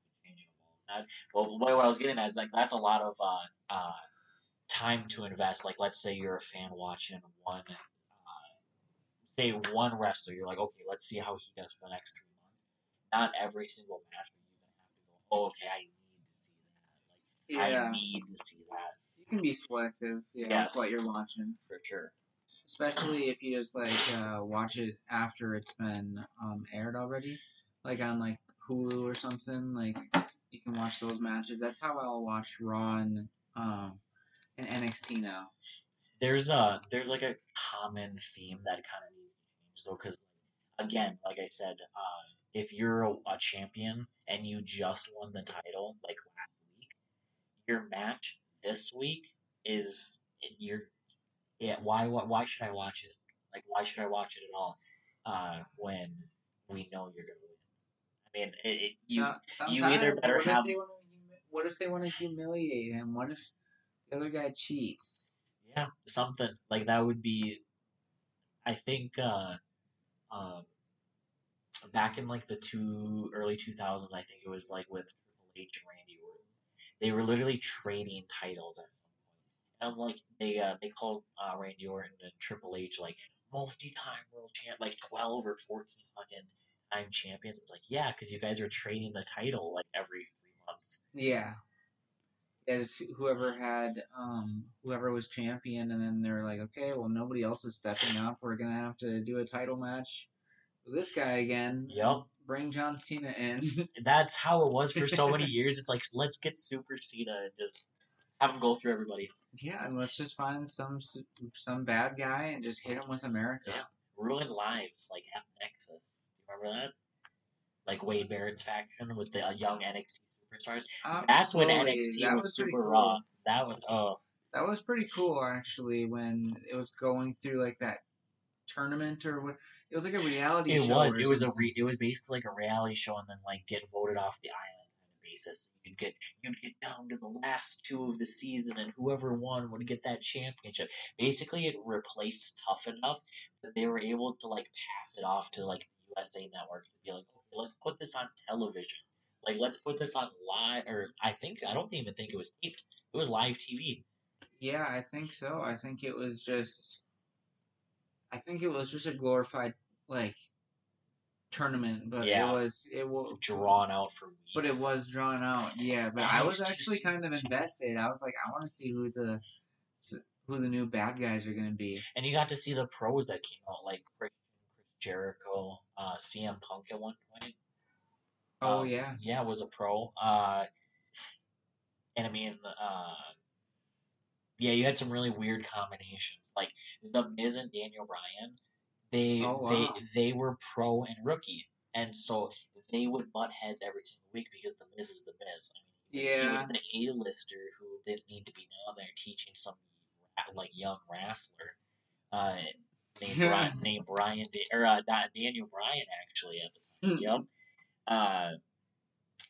[SPEAKER 2] been changing all of that. Well, what I was getting at is like that's a lot of uh, uh, time to invest. Like let's say you're a fan watching one, uh, say one wrestler, you're like, okay, let's see how he does for the next three months. Not every single match are you gonna have to go, oh, okay, I need to see that. Like
[SPEAKER 1] Yeah,
[SPEAKER 2] I need to see that
[SPEAKER 1] you can be selective. Yeah,
[SPEAKER 2] Yes.
[SPEAKER 1] with what you're watching,
[SPEAKER 2] for sure.
[SPEAKER 1] especially if you just like uh, watch it after it's been um, aired already, like on like Hulu or something. Like you can watch those matches. That's how I'll watch Raw and um, and NXT now.
[SPEAKER 2] there's a there's like a common theme that kind of needs to change though because again like i said uh, if you're a, a champion and you just won the title like last week your match this week is you're yeah why why, why should i watch it like why should i watch it at all uh, when we know you're gonna i mean it, it you
[SPEAKER 1] So-
[SPEAKER 2] you either better
[SPEAKER 1] what
[SPEAKER 2] have-
[SPEAKER 1] If wanna, what if they want to humiliate him? What if the other guy cheats?
[SPEAKER 2] Yeah, something like that would be. I think uh, um, back in like the two early two thousands, I think it was like with Triple H and Randy Orton, they were literally trading titles at some point. And I'm like, they uh, they called uh, Randy Orton and Triple H like multi-time world champ, like twelve or fourteen fucking time champions. It's like, yeah, because you guys are trading the title like every three months.
[SPEAKER 1] Yeah. As whoever had, um, whoever was champion, and then they're like, okay, well, nobody else is stepping up. We're gonna have to do a title match with this guy again.
[SPEAKER 2] Yep.
[SPEAKER 1] Bring John Cena in.
[SPEAKER 2] that's how it was for so many years. It's like let's get Super Cena and just have him go through everybody.
[SPEAKER 1] yeah, and let's just find some some bad guy and just hit him with America.
[SPEAKER 2] Yeah. Ruin lives like at Nexus. Remember that? Like Wade Barrett's faction with the uh, young NXT superstars. That's when NXT
[SPEAKER 1] That
[SPEAKER 2] was,
[SPEAKER 1] pretty
[SPEAKER 2] super
[SPEAKER 1] cool.
[SPEAKER 2] raw. That was oh
[SPEAKER 1] That was pretty cool, actually, when it was going through like that tournament or what. It was like a reality
[SPEAKER 2] it
[SPEAKER 1] show.
[SPEAKER 2] was it was a re- it was basically like a reality show and then like get voted off the island basis. You'd get you'd get down to the last two of the season and whoever won would get that championship. Basically, it replaced Tough Enough that they were able to like pass it off to like Network to be like, okay, let's put this on television. Like, let's put this on live. Or I think I don't even think it was taped. It was live TV.
[SPEAKER 1] Yeah, I think so. I think it was just. I think it was just a glorified like tournament, but
[SPEAKER 2] Yeah.
[SPEAKER 1] it was it was
[SPEAKER 2] Drawn out for weeks.
[SPEAKER 1] But it was drawn out. Yeah, but I was actually kind of invested. I was like, I want to see who the who the new bad guys are gonna be.
[SPEAKER 2] and you got to see the pros that came out, like Jericho, uh, CM Punk at one point.
[SPEAKER 1] Oh
[SPEAKER 2] Um,
[SPEAKER 1] yeah,
[SPEAKER 2] yeah, was a pro. Uh, and I mean, uh, yeah, you had some really weird combinations, like the Miz and Daniel Bryan. They
[SPEAKER 1] Oh, wow.
[SPEAKER 2] they they were pro and rookie, and so they would butt heads every single week because the Miz is the Miz. I mean, he
[SPEAKER 1] yeah,
[SPEAKER 2] was the A-lister who didn't need to be down there teaching some like young wrestler uh, named Brian, named Brian or uh, Daniel Bryan actually at the time.
[SPEAKER 1] Hmm.
[SPEAKER 2] yep. Uh,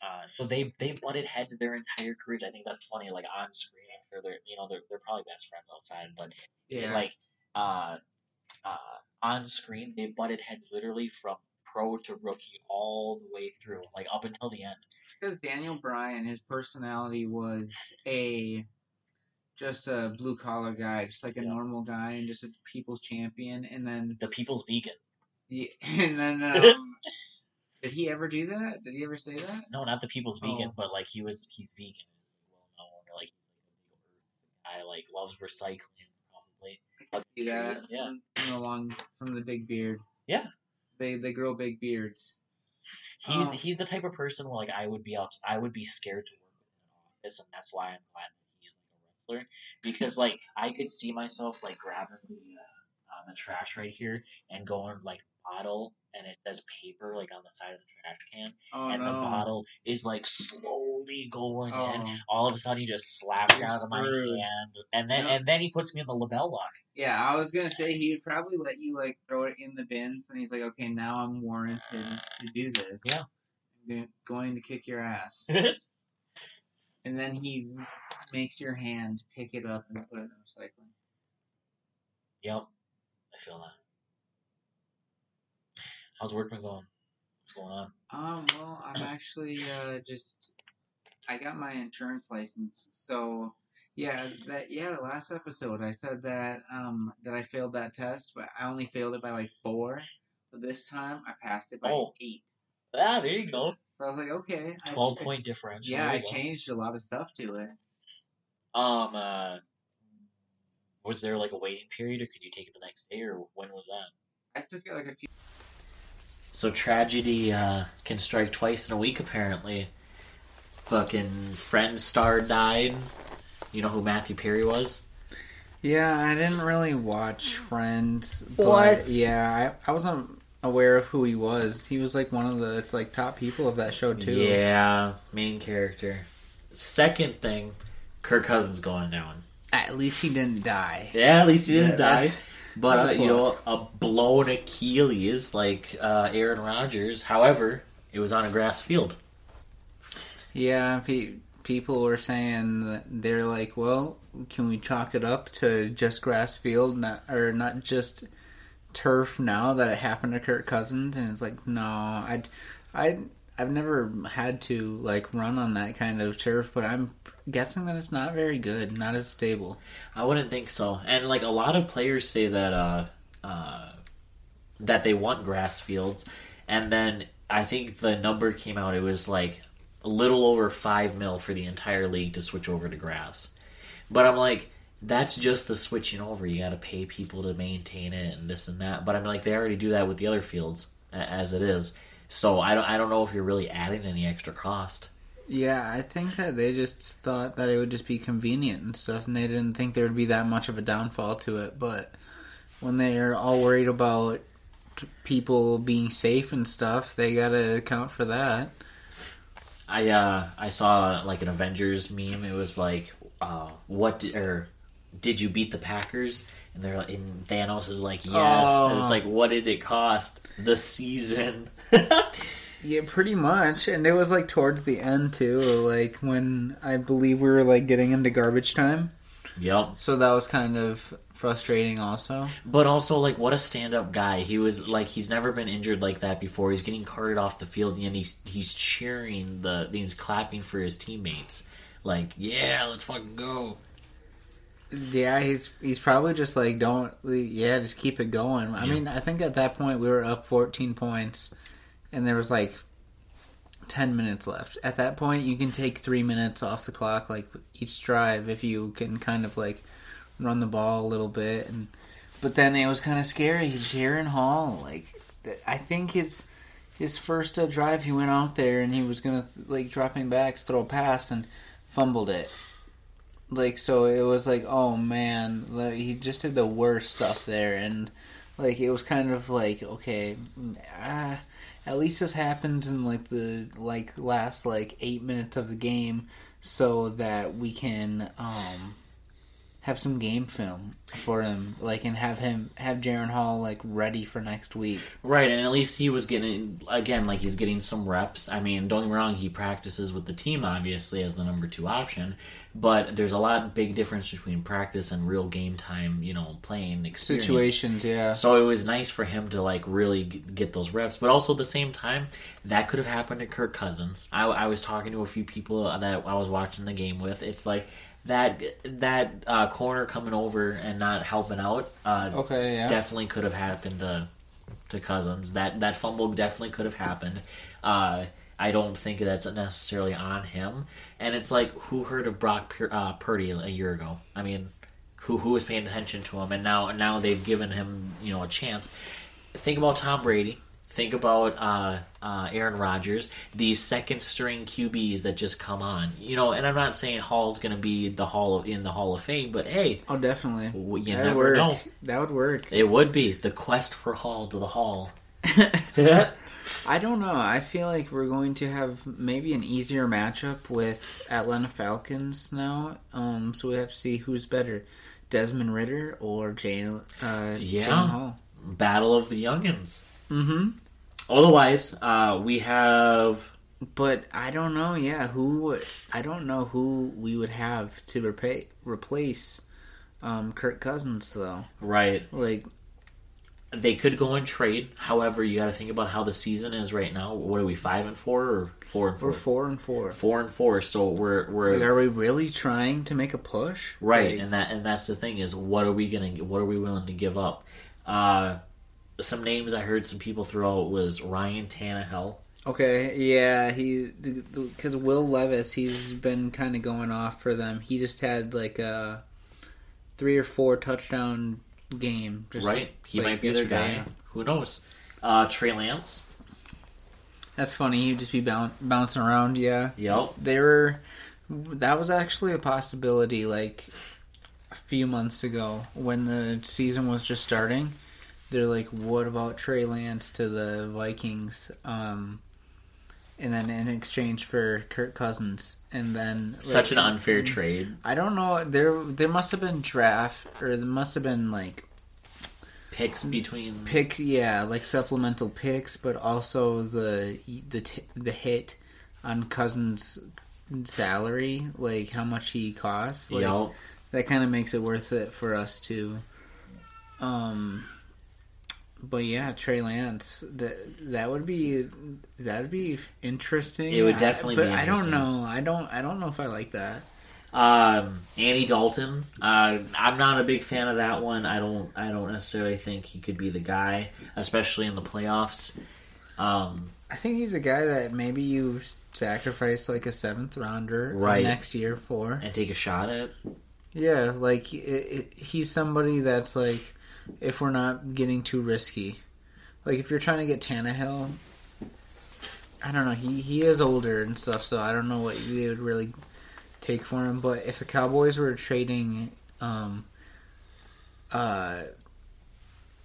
[SPEAKER 2] uh, so they they butted heads their entire careers. I think that's funny. Like on screen, I'm sure they're you know they're they're probably best friends outside, but
[SPEAKER 1] yeah.
[SPEAKER 2] like uh, uh, on screen they butted heads literally from pro to rookie all the way through, like up until the end.
[SPEAKER 1] because Daniel Bryan, his personality was a just a blue collar guy, just like a
[SPEAKER 2] Yeah.
[SPEAKER 1] normal guy, and just a people's champion. And then
[SPEAKER 2] The people's vegan.
[SPEAKER 1] yeah, and then um, did he ever do that? Did he ever say that?
[SPEAKER 2] No, not the people's vegan,
[SPEAKER 1] Oh.
[SPEAKER 2] but like he was he's vegan. Well known, like guy like loves recycling probably.
[SPEAKER 1] I can see that
[SPEAKER 2] yeah.
[SPEAKER 1] from, from the long from the big beard.
[SPEAKER 2] Yeah.
[SPEAKER 1] they they grow big beards.
[SPEAKER 2] He's
[SPEAKER 1] Oh.
[SPEAKER 2] he's the type of person where like I would be out I would be scared to work with in an office and that's why I'm glad that he's like a wrestler because like I could see myself like grabbing the uh, uh, the trash right here and going like bottle and it says paper like on the side of the trash can
[SPEAKER 1] Oh
[SPEAKER 2] and
[SPEAKER 1] no!
[SPEAKER 2] the bottle is like slowly going in
[SPEAKER 1] Oh.
[SPEAKER 2] all of a sudden he just slaps out of my hand and then and then he puts me in the label lock
[SPEAKER 1] Yeah, I was gonna say he would probably let you like throw it in the bins, and he's like, "Okay, now I'm warranted to do this.
[SPEAKER 2] Yeah.
[SPEAKER 1] I'm going to kick your ass." and then he makes your hand pick it up and put it in the recycling.
[SPEAKER 2] yep I feel that how's workman going what's going on
[SPEAKER 1] Um, well, I'm actually uh, just I got my insurance license, so yeah, that yeah, the last episode I said that um that I failed that test, but I only failed it by like four. But this time I passed it by
[SPEAKER 2] Oh.
[SPEAKER 1] eight.
[SPEAKER 2] ah there you go
[SPEAKER 1] So I was like, okay,
[SPEAKER 2] 12
[SPEAKER 1] I-
[SPEAKER 2] point differential
[SPEAKER 1] Yeah, I
[SPEAKER 2] go.
[SPEAKER 1] changed a lot of stuff to it.
[SPEAKER 2] Um, uh, was there like a waiting period, or could you take it the next day, or when was that?
[SPEAKER 1] I took it like a few.
[SPEAKER 2] So tragedy uh, can strike twice in a week, apparently. Fucking friend star died. You know who Matthew Perry was?
[SPEAKER 1] Yeah, I didn't really watch Friends.
[SPEAKER 2] but, What?
[SPEAKER 1] Yeah, I, I wasn't aware of who he was. He was like one of the like top people of that show too.
[SPEAKER 2] Yeah, main character. Second thing, Kirk Cousins going down.
[SPEAKER 1] At least he didn't die.
[SPEAKER 2] Yeah, at least he didn't
[SPEAKER 1] Yeah,
[SPEAKER 2] die. But uh, you know, a blown Achilles like uh, Aaron Rodgers. However, it was on a grass field.
[SPEAKER 1] Yeah, pe- people were saying that they're like, well, can we chalk it up to just grass field, not or not just turf? Now that it happened to Kirk Cousins, and it's like, no, I, I, I've never had to like run on that kind of turf, but I'm guessing that it's not very good, not as stable.
[SPEAKER 2] I wouldn't think so. And like a lot of players say that uh, uh, that they want grass fields, and then I think the number came out. It was like a little over five mil for the entire league to switch over to grass. But I'm like, that's just the switching over. You got to pay people to maintain it and this and that. But I'm like, they already do that with the other fields as it is. So I don't, I don't know if you're really adding any extra cost.
[SPEAKER 1] Yeah, I think that they just thought that it would just be convenient and stuff, and they didn't think there would be that much of a downfall to it. But when they're all worried about people being safe and stuff, they gotta account for that.
[SPEAKER 2] I uh I saw like an Avengers meme. It was like, uh, what did, or did you beat the Packers? And they're like, and Thanos is like, yes. And it's
[SPEAKER 1] Oh.
[SPEAKER 2] like, what did it cost? The season.
[SPEAKER 1] Yeah, pretty much. And it was like towards the end too, like when I believe we were like getting into garbage time.
[SPEAKER 2] yep.
[SPEAKER 1] So that was kind of frustrating. Also,
[SPEAKER 2] But also, like, what a stand-up guy! He was like, he's never been injured like that before. He's getting carted off the field, and he's he's cheering the, he's clapping for his teammates. Like, yeah, let's fucking go.
[SPEAKER 1] Yeah, he's he's probably just like don't yeah, just keep it going. I
[SPEAKER 2] Yeah.
[SPEAKER 1] mean, I think at that point we were up 14 points, and there was like 10 minutes left. At that point, you can take three minutes off the clock, like each drive, if you can kind of like run the ball a little bit. And but then it was kind of scary. Jaren Hall, like I think it's his first uh, drive. He went out there and he was gonna like dropping back, throw a pass, and fumbled it. Like so, it was like, oh man, like, he just did the worst stuff there, and like it was kind of like, okay, ah, at least this happens in like the like last like eight minutes of the game, so that we can um have some game film for him, like, and have him have Jaren Hall like ready for next week.
[SPEAKER 2] Right, and at least he was getting again, like he's getting some reps. I mean, don't get me wrong, he practices with the team obviously as the number two option, but there's a lot big difference between practice and real game time. You know, playing experience.
[SPEAKER 1] Situations, yeah.
[SPEAKER 2] So it was nice for him to like really get those reps, but also at the same time, that could have happened to Kirk Cousins. I, I was talking to a few people that I was watching the game with. It's like that that uh, corner coming over and not helping out. Uh,
[SPEAKER 1] Okay, yeah.
[SPEAKER 2] definitely could have happened to to Cousins. That that fumble definitely could have happened. Uh, I don't think that's necessarily on him. And it's like, who heard of Brock Pur- uh, Purdy a year ago? I mean, who who was paying attention to him? And now now they've given him you know a chance. Think about Tom Brady. Think about uh, uh, Aaron Rodgers. These second string QBs that just come on. You know, and I'm not saying Hall's going to be the Hall of, in the Hall of Fame, but hey,
[SPEAKER 1] Oh, definitely.
[SPEAKER 2] w- you
[SPEAKER 1] That'd
[SPEAKER 2] never
[SPEAKER 1] work.
[SPEAKER 2] know.
[SPEAKER 1] That would work.
[SPEAKER 2] It would be the quest for Hall to the Hall.
[SPEAKER 1] I don't know. I feel like we're going to have maybe an easier matchup with Atlanta Falcons now. Um, so we have to see who's better, Desmond Ridder or Jalen uh,
[SPEAKER 2] Yeah.
[SPEAKER 1] Jalen Hall.
[SPEAKER 2] Battle of the Youngins.
[SPEAKER 1] Mm-hmm.
[SPEAKER 2] Otherwise, uh, we have
[SPEAKER 1] But I don't know. Yeah, who? would- I don't know who we would have to repa- replace um, Kirk Cousins though.
[SPEAKER 2] right.
[SPEAKER 1] Like,
[SPEAKER 2] They could go and trade. However, you got to think about how the season is right now. What are we? Five and four or four and four?
[SPEAKER 1] we're
[SPEAKER 2] four?
[SPEAKER 1] and four.
[SPEAKER 2] Four and four. So we're we're
[SPEAKER 1] Like, are we really trying to make a push?
[SPEAKER 2] right,
[SPEAKER 1] Like,
[SPEAKER 2] and that and that's the thing is what are we gonna what are we willing to give up? Uh, some names I heard some people throw out was Ryan Tannehill.
[SPEAKER 1] Okay, yeah, he because Will Levis, he's been kind of going off for them. He just had like a three or four touchdown game. Just
[SPEAKER 2] right, he
[SPEAKER 1] like
[SPEAKER 2] might be their guy. Who knows? Uh, Trey Lance.
[SPEAKER 1] That's funny. He'd just be boun- bouncing around. Yeah,
[SPEAKER 2] Yep.
[SPEAKER 1] they were. That was actually a possibility. Like a few months ago, when the season was just starting, they're like, "What about Trey Lance to the Vikings?" Um, and then in exchange for Kirk Cousins, and then
[SPEAKER 2] Such an unfair trade.
[SPEAKER 1] I don't know. There, there must have been draft, or there must have been like
[SPEAKER 2] Picks between
[SPEAKER 1] picks. yeah, like supplemental picks, but also the the t- the hit on Cousins' salary, like how much he costs. Like,
[SPEAKER 2] Yep.
[SPEAKER 1] that kind of makes it worth it for us to. Um, but yeah, Trey Lance, that that would be that would be interesting.
[SPEAKER 2] It would
[SPEAKER 1] I-
[SPEAKER 2] definitely
[SPEAKER 1] but
[SPEAKER 2] be
[SPEAKER 1] I don't know. I don't. I don't know if I like that.
[SPEAKER 2] Um, Andy Dalton. Uh, I'm not a big fan of that one. I don't. I don't necessarily think he could be the guy, especially in the playoffs. Um,
[SPEAKER 1] I think he's a guy that maybe you sacrifice like a seventh rounder
[SPEAKER 2] Right.
[SPEAKER 1] next year for.
[SPEAKER 2] and take a shot at.
[SPEAKER 1] Yeah, like it, it, he's somebody that's like, if we're not getting too risky, like if you're trying to get Tannehill, I don't know. He he is older and stuff, so I don't know what they would really take for him. But if the Cowboys were trading, um, uh,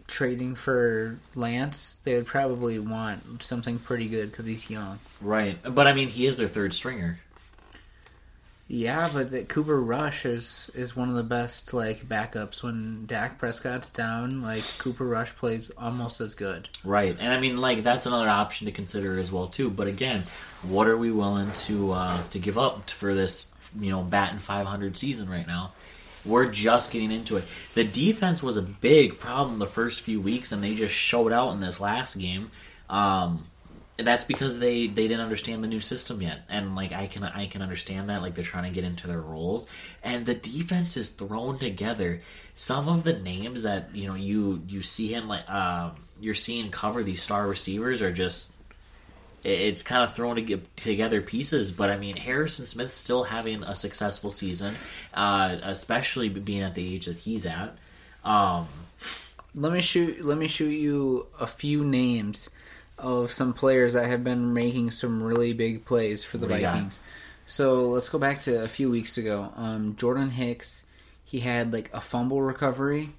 [SPEAKER 1] trading for Lance, they would probably want something pretty good because he's young.
[SPEAKER 2] Right, but I mean, he is their third stringer.
[SPEAKER 1] Yeah, but the Cooper Rush is is one of the best like backups when Dak Prescott's down. Like Cooper Rush plays almost as good.
[SPEAKER 2] Right, and I mean, like that's another option to consider as well too. But again, what are we willing to uh, to give up for this, you know, bat batting 500 season right now? We're just getting into it. The defense was a big problem the first few weeks, and they just showed out in this last game. Um, and that's because they they didn't understand the new system yet, and like I can I can understand that. Like they're trying to get into their roles, and the defense is thrown together. Some of the names that you know you you see him like uh, you're seeing cover these star receivers are just it's kind of thrown together pieces. But I mean, Harrison Smith still having a successful season, uh, especially being at the age that he's at. Um,
[SPEAKER 1] let me shoot. Let me shoot you a few names of some players that have been making some really big plays for the Vikings. So let's go back to a few weeks ago. Um, Jordan Hicks, he had like a fumble recovery,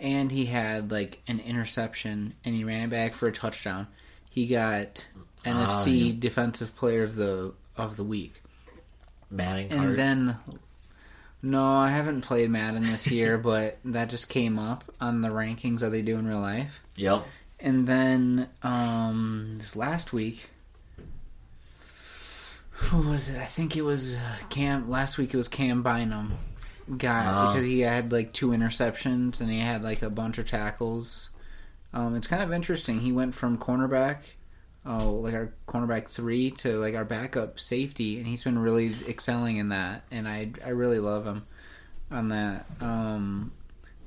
[SPEAKER 1] and he had like an interception, and he ran it back for a touchdown. He got NFC yeah. Defensive Player of the of the week.
[SPEAKER 2] Madden
[SPEAKER 1] and then no, I haven't played Madden this year, but that just came up on the rankings that they do in real life.
[SPEAKER 2] Yep.
[SPEAKER 1] And then um, this last week, who was it? I think it was uh, Cam. Last week it was Cam Bynum guy oh. because he had like two interceptions and he had like a bunch of tackles. Um, it's kind of interesting. He went from cornerback oh, like our cornerback three to like our backup safety, and he's been really excelling in that, and I I really love him on that. Um,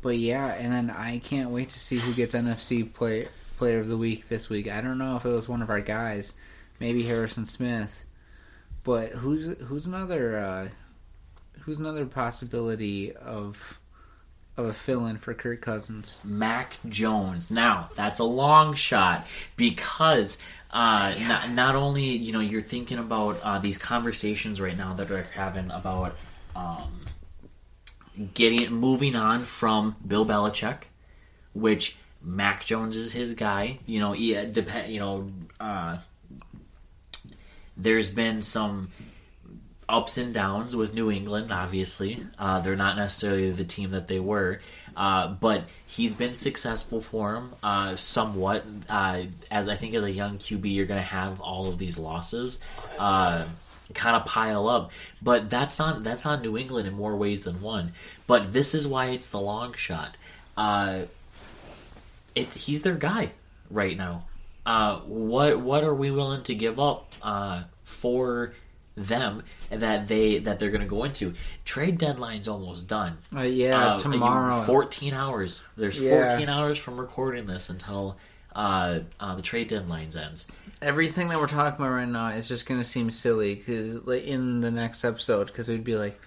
[SPEAKER 1] but yeah, and then I can't wait to see who gets NFC play, Player of the Week this week. I don't know if it was one of our guys, maybe Harrison Smith, but who's who's another uh, who's another possibility of of a fill-in for Kirk Cousins?
[SPEAKER 2] Mac Jones. Now that's a long shot because uh, yeah. not, not only you know you're thinking about uh, these conversations right now that we're having about um, getting moving on from Bill Belichick, which Mac Jones is his guy. You know, yeah, depend. You know, uh, there's been some ups and downs with New England. Obviously, uh, they're not necessarily the team that they were. Uh, but he's been successful for him uh, somewhat. Uh, as I think as a young QB, you're going to have all of these losses uh, kind of pile up. But that's not that's not New England in more ways than one. But this is why it's the long shot. Uh, it he's their guy right now. what what are we willing to give up for them that they that they're going to go into. Trade deadline's almost done.
[SPEAKER 1] Uh, yeah, uh, tomorrow.
[SPEAKER 2] Fourteen hours. There's yeah. fourteen hours from recording this until uh, uh, the trade deadlines ends.
[SPEAKER 1] Everything that we're talking about right now is just going to seem silly because like, in the next episode, because we'd be like,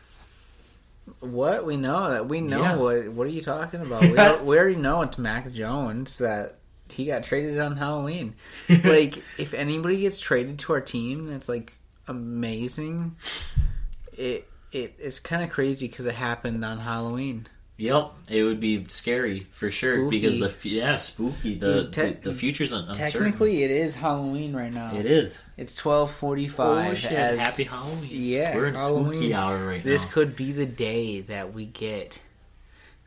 [SPEAKER 1] "What? We know that we know yeah. what? What are you talking about? we, we already know it's Mac Jones that." He got traded on Halloween. like, if anybody gets traded to our team, that's like amazing. It it is kind of crazy because it happened on Halloween.
[SPEAKER 2] Yep, it would be scary for sure spooky. because the yeah spooky the te- the, the, future's uncertain.
[SPEAKER 1] Technically, it is Halloween right now.
[SPEAKER 2] It is.
[SPEAKER 1] It's twelve forty five.
[SPEAKER 2] Happy Halloween! Yeah, we're in Halloween. spooky hour right
[SPEAKER 1] this now. This could be the day that we get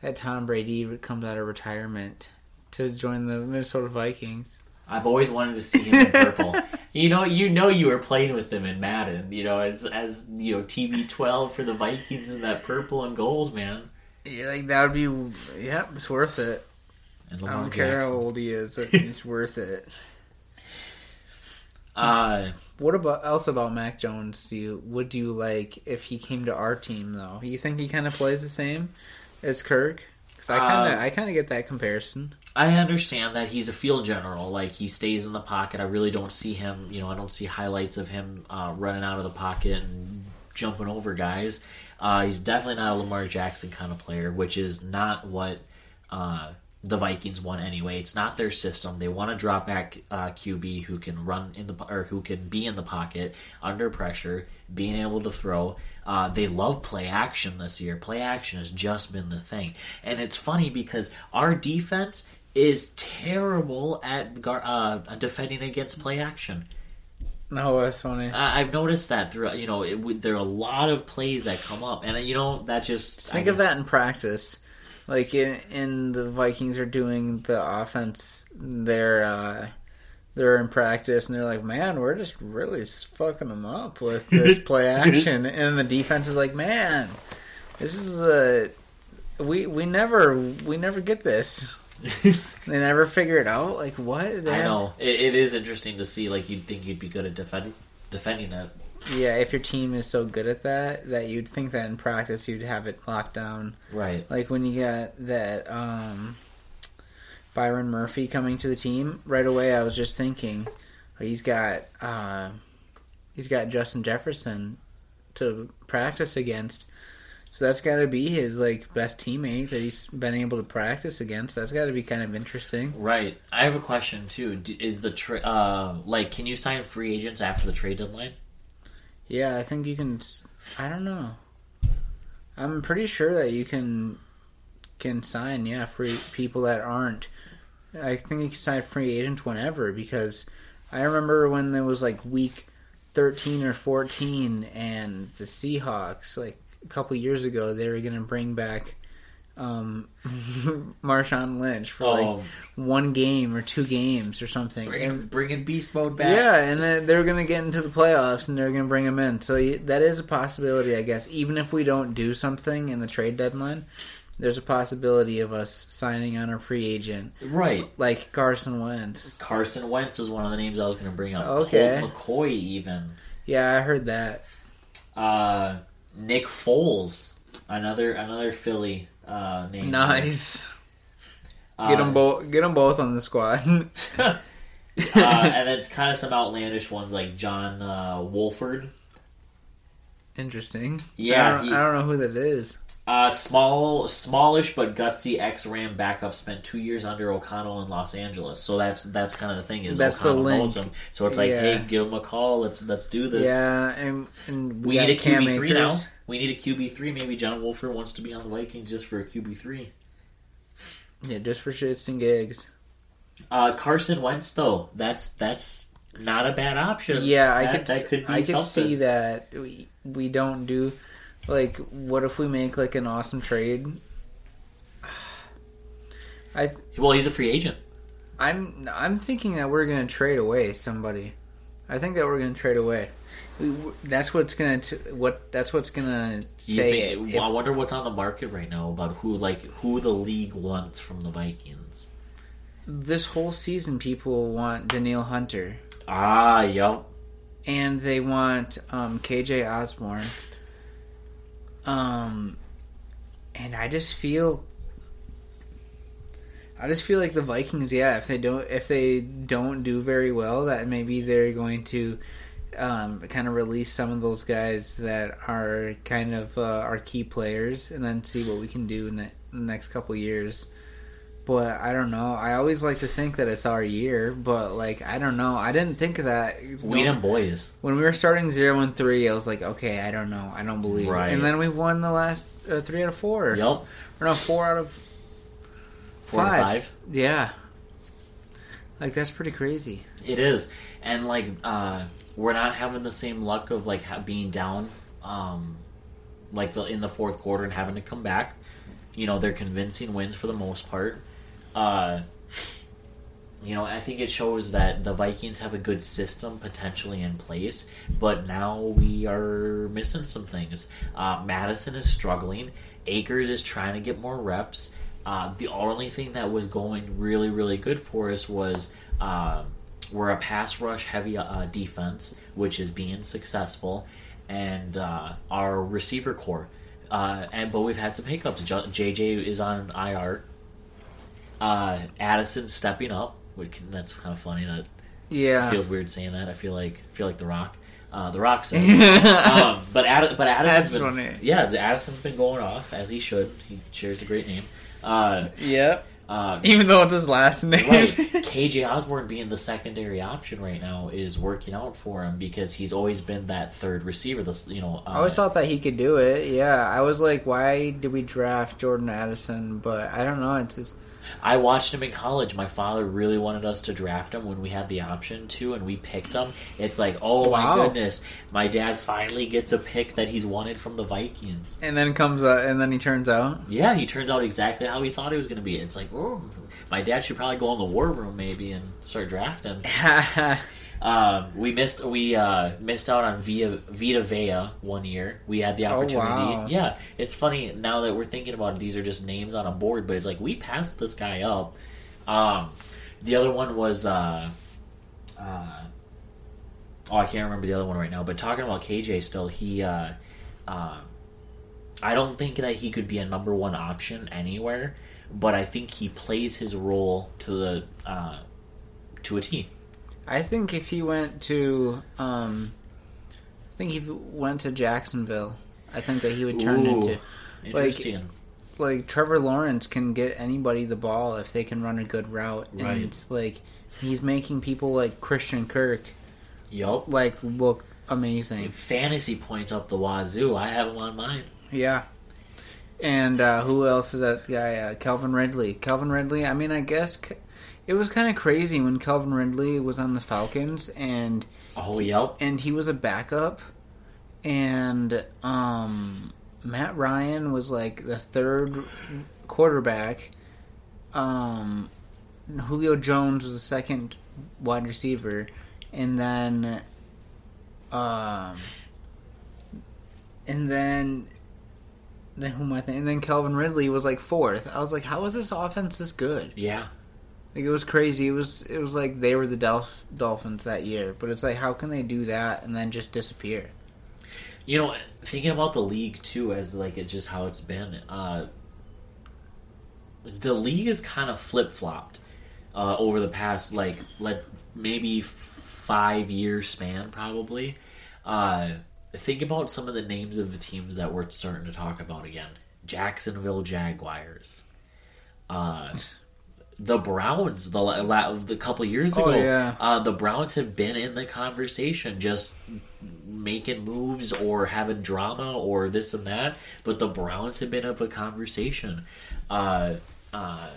[SPEAKER 1] that Tom Brady comes out of retirement to join the Minnesota Vikings.
[SPEAKER 2] I've always wanted to see him in purple. you know, you know, you were playing with them in Madden. You know, as as you know, TB twelve for the Vikings in that purple and gold, man.
[SPEAKER 1] Yeah, like that would be. Yep, it's worth it. I don't Jackson. care how old he is; it's worth it.
[SPEAKER 2] Uh,
[SPEAKER 1] what about else about Mac Jones? Do you would you like if he came to our team though? You think he kind of plays the same as Kirk? Because I kind of uh, I kind of get that comparison.
[SPEAKER 2] I understand that he's a field general. Like he stays in the pocket. I really don't see him. You know, I don't see highlights of him uh, running out of the pocket and jumping over guys. Uh, he's definitely not a Lamar Jackson kind of player, which is not what uh, the Vikings want anyway. It's not their system. They want to drop back uh, QB who can run in the or who can be in the pocket under pressure, being able to throw. Uh, they love play action this year. Play action has just been the thing, and it's funny because our defense is terrible at uh, defending against play action.
[SPEAKER 1] No, that's funny.
[SPEAKER 2] I've noticed that throughout. you know it, there are a lot of plays that come up, and you know that just
[SPEAKER 1] think I of that in practice. Like in, in the Vikings are doing the offense, they're uh, they're in practice, and they're like, "Man, we're just really fucking them up with this play action," and the defense is like, "Man, this is a we we never we never get this. They never figure it out. Like what? They
[SPEAKER 2] I know it, it is interesting to see. Like you'd think you'd be good at defending defending it.
[SPEAKER 1] Yeah, if your team is so good at that, that you'd think that in practice you'd have it locked down.
[SPEAKER 2] Right.
[SPEAKER 1] Like when you got that um, Byron Murphy coming to the team right away, I was just thinking he's got uh, he's got Justin Jefferson to practice against. So that's got to be his like best teammate that he's been able to practice against. That's got to be kind of interesting.
[SPEAKER 2] Right. I have a question too. Is the tra- uh, like can you sign free agents after the trade deadline?
[SPEAKER 1] Yeah, I think you can. I don't know. I'm pretty sure that you can can sign yeah free people that aren't. I think you can sign free agents whenever because I remember when there was like week thirteen or fourteen and the Seahawks like a couple years ago they were gonna bring back um Marshawn Lynch for like
[SPEAKER 2] oh,
[SPEAKER 1] one game or two games or something.
[SPEAKER 2] bring,
[SPEAKER 1] And-
[SPEAKER 2] bringing beast mode back.
[SPEAKER 1] yeah, and then they're going to get into the playoffs and they're going to bring him in. So that is a possibility, I guess. Even if we don't do something in the trade deadline, there's a possibility of us signing on a free agent
[SPEAKER 2] Right.
[SPEAKER 1] like Carson Wentz.
[SPEAKER 2] Carson Wentz is one of the names I was going to bring up.
[SPEAKER 1] Okay.
[SPEAKER 2] Colt McCoy even.
[SPEAKER 1] Yeah, I heard that.
[SPEAKER 2] Uh, Nick Foles, another another Philly uh, name.
[SPEAKER 1] Nice.
[SPEAKER 2] Uh,
[SPEAKER 1] Get them both. Get them both on the squad.
[SPEAKER 2] uh, and then it's kind of some outlandish ones like John uh, Wolford.
[SPEAKER 1] Interesting.
[SPEAKER 2] Yeah,
[SPEAKER 1] I don't,
[SPEAKER 2] he-
[SPEAKER 1] I don't know who that is.
[SPEAKER 2] Uh, small, smallish but gutsy ex-Ram backup spent two years under O'Connell in Los Angeles. So that's that's kind of the thing is
[SPEAKER 1] That's
[SPEAKER 2] O'Connell knows him. So it's like,
[SPEAKER 1] Yeah.
[SPEAKER 2] hey, give him a call. Let's let's do this.
[SPEAKER 1] Yeah, and, and
[SPEAKER 2] We
[SPEAKER 1] got
[SPEAKER 2] need a QB three now. We need a QB three. Maybe John Wolford wants to be on the Vikings just for a QB three.
[SPEAKER 1] Yeah, just for shits and gigs.
[SPEAKER 2] Uh, Carson Wentz though, that's that's not a bad option.
[SPEAKER 1] Yeah, I could.
[SPEAKER 2] that could be
[SPEAKER 1] I could
[SPEAKER 2] something.
[SPEAKER 1] see that we we don't do like. What if we make like an awesome trade?
[SPEAKER 2] I well, he's a free agent.
[SPEAKER 1] I'm I'm thinking that we're gonna trade away somebody. I think that we're gonna trade away. That's what's gonna t- what that's what's gonna say
[SPEAKER 2] think-.
[SPEAKER 1] If-
[SPEAKER 2] I wonder what's on the market right now about who like who the league wants from the Vikings.
[SPEAKER 1] this whole season people want Danielle Hunter
[SPEAKER 2] Ah, yep.
[SPEAKER 1] and they want um, KJ Osborne. Um, and I just feel, I just feel like the Vikings. Yeah, if they don't, if they don't do very well, that maybe they're going to um, kind of release some of those guys that are kind of uh, our key players, and then see what we can do in the in the next couple years. But I don't know. I always like to think that it's our year, but like I don't know. I didn't think of that.
[SPEAKER 2] We them boys.
[SPEAKER 1] When we were starting zero and three, I was like, okay, I don't know, I don't believe. it.
[SPEAKER 2] Right.
[SPEAKER 1] And then we won the last uh, three out of four.
[SPEAKER 2] Yup.
[SPEAKER 1] Or no, four out of
[SPEAKER 2] Four
[SPEAKER 1] Five.
[SPEAKER 2] five.
[SPEAKER 1] yeah. Like that's pretty crazy.
[SPEAKER 2] It is, and like uh, we're not having the same luck of like ha- being down, um, like the, in the fourth quarter and having to come back. You know, they're convincing wins for the most part. Uh, you know, I think it shows that the Vikings have a good system potentially in place, but now we are missing some things. Uh, Mattison is struggling. Akers is trying to get more reps. Uh, the only thing that was going really, really good for us was uh, we're a pass rush heavy uh, defense, which is being successful, and uh, our receiver corps. Uh, and but we've had some hiccups. JJ is on IR. Uh, Addison stepping up, which can, that's kind of funny. That
[SPEAKER 1] Yeah.
[SPEAKER 2] feels weird saying that. I feel like feel like the Rock. Uh, the Rock says. um, but Ad, but Addison's been,
[SPEAKER 1] funny.
[SPEAKER 2] yeah, Addison's been going off as he should. He shares a great name. Uh,
[SPEAKER 1] Yep.
[SPEAKER 2] uh,
[SPEAKER 1] Even though it's his last name.
[SPEAKER 2] right, KJ Osborne being the secondary option right now is working out for him because he's always been that third receiver. This you know, uh,
[SPEAKER 1] I always thought that he could do it. Yeah, I was like, why did we draft Jordan Addison? But I don't know. It's just,
[SPEAKER 2] I watched him in college. My father really wanted us to draft him when we had the option to, and we picked him. It's like, oh
[SPEAKER 1] Wow.
[SPEAKER 2] my goodness, my dad finally gets a pick that he's wanted from the Vikings.
[SPEAKER 1] and then comes out, and then he turns out.
[SPEAKER 2] Yeah, he turns out exactly how he thought he was going to be. It's like, oh, my dad should probably go in the war room maybe and start drafting. Um, we missed we uh, missed out on Via Vita Vea one year. We had the
[SPEAKER 1] Oh,
[SPEAKER 2] opportunity.
[SPEAKER 1] wow.
[SPEAKER 2] Yeah, it's funny now that we're thinking about it. These are just names on a board, but it's like we passed this guy up. Um, the other one was uh, uh, oh, I can't remember the other one right now. But talking about KJ, still he. Uh, uh, I don't think that he could be a number one option anywhere, but I think he plays his role to the uh, to a T.
[SPEAKER 1] I think if he went to, um, I think he went to Jacksonville, I think that he would turn
[SPEAKER 2] Ooh.
[SPEAKER 1] into
[SPEAKER 2] Interesting.
[SPEAKER 1] like Trevor Lawrence can get anybody the ball if they can run a good route,
[SPEAKER 2] Right.
[SPEAKER 1] and like he's making people like Christian Kirk
[SPEAKER 2] yup.
[SPEAKER 1] like look amazing.
[SPEAKER 2] Fantasy points up the wazoo. I have him on mine.
[SPEAKER 1] Yeah. And uh, who else is that guy? Uh, Calvin Ridley. Calvin Ridley. I mean, I guess c- it was kind of crazy when Calvin Ridley was on the Falcons, and
[SPEAKER 2] Oh, yep,
[SPEAKER 1] and he was a backup, and um, Matt Ryan was like the third quarterback. Um, Julio Jones was the second wide receiver, and then, um, and then, then who am I thinking? And then Calvin Ridley was like fourth. I was like, how is this offense this good?
[SPEAKER 2] Yeah.
[SPEAKER 1] Like it was crazy. It was it was like they were the Dolph- Dolphins that year, but it's like how can they do that and then just disappear?
[SPEAKER 2] You know, thinking about the league too, as like it just how it's been. Uh, the league is kind of flip flopped uh, over the past like let maybe five year span probably. Uh, think about some of the names of the teams that we're starting to talk about again. Jacksonville Jaguars. Uh, the Browns, the la- the couple years
[SPEAKER 1] Oh,
[SPEAKER 2] ago,
[SPEAKER 1] yeah.
[SPEAKER 2] uh, the Browns have been in the conversation, just making moves or having drama or this and that. But the Browns have been of a conversation. Uh, uh,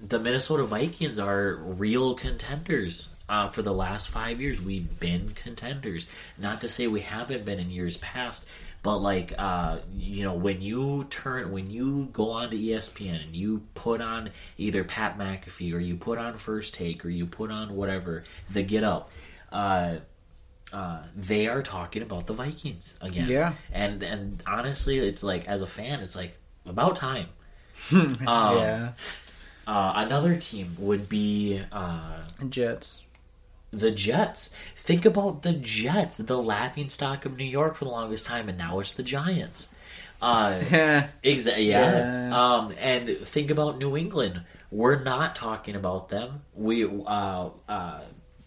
[SPEAKER 2] the Minnesota Vikings are real contenders. Uh, for the last five years, we've been contenders. Not to say we haven't been in years past, but like uh, you know, when you turn, when you go on to ESPN and you put on either Pat McAfee or you put on First Take or you put on whatever the Get Up, uh, uh, they are talking about the Vikings again.
[SPEAKER 1] Yeah.
[SPEAKER 2] and and honestly, it's like as a fan, it's like about time. Um,
[SPEAKER 1] yeah,
[SPEAKER 2] Uh, another team would be uh,
[SPEAKER 1] Jets.
[SPEAKER 2] The Jets. Think about the Jets, the laughing stock of New York for the longest time, and now it's the Giants. Uh,
[SPEAKER 1] Yeah,
[SPEAKER 2] Exactly. Yeah.
[SPEAKER 1] Yeah.
[SPEAKER 2] Um, and think about New England. We're not talking about them. We uh, uh,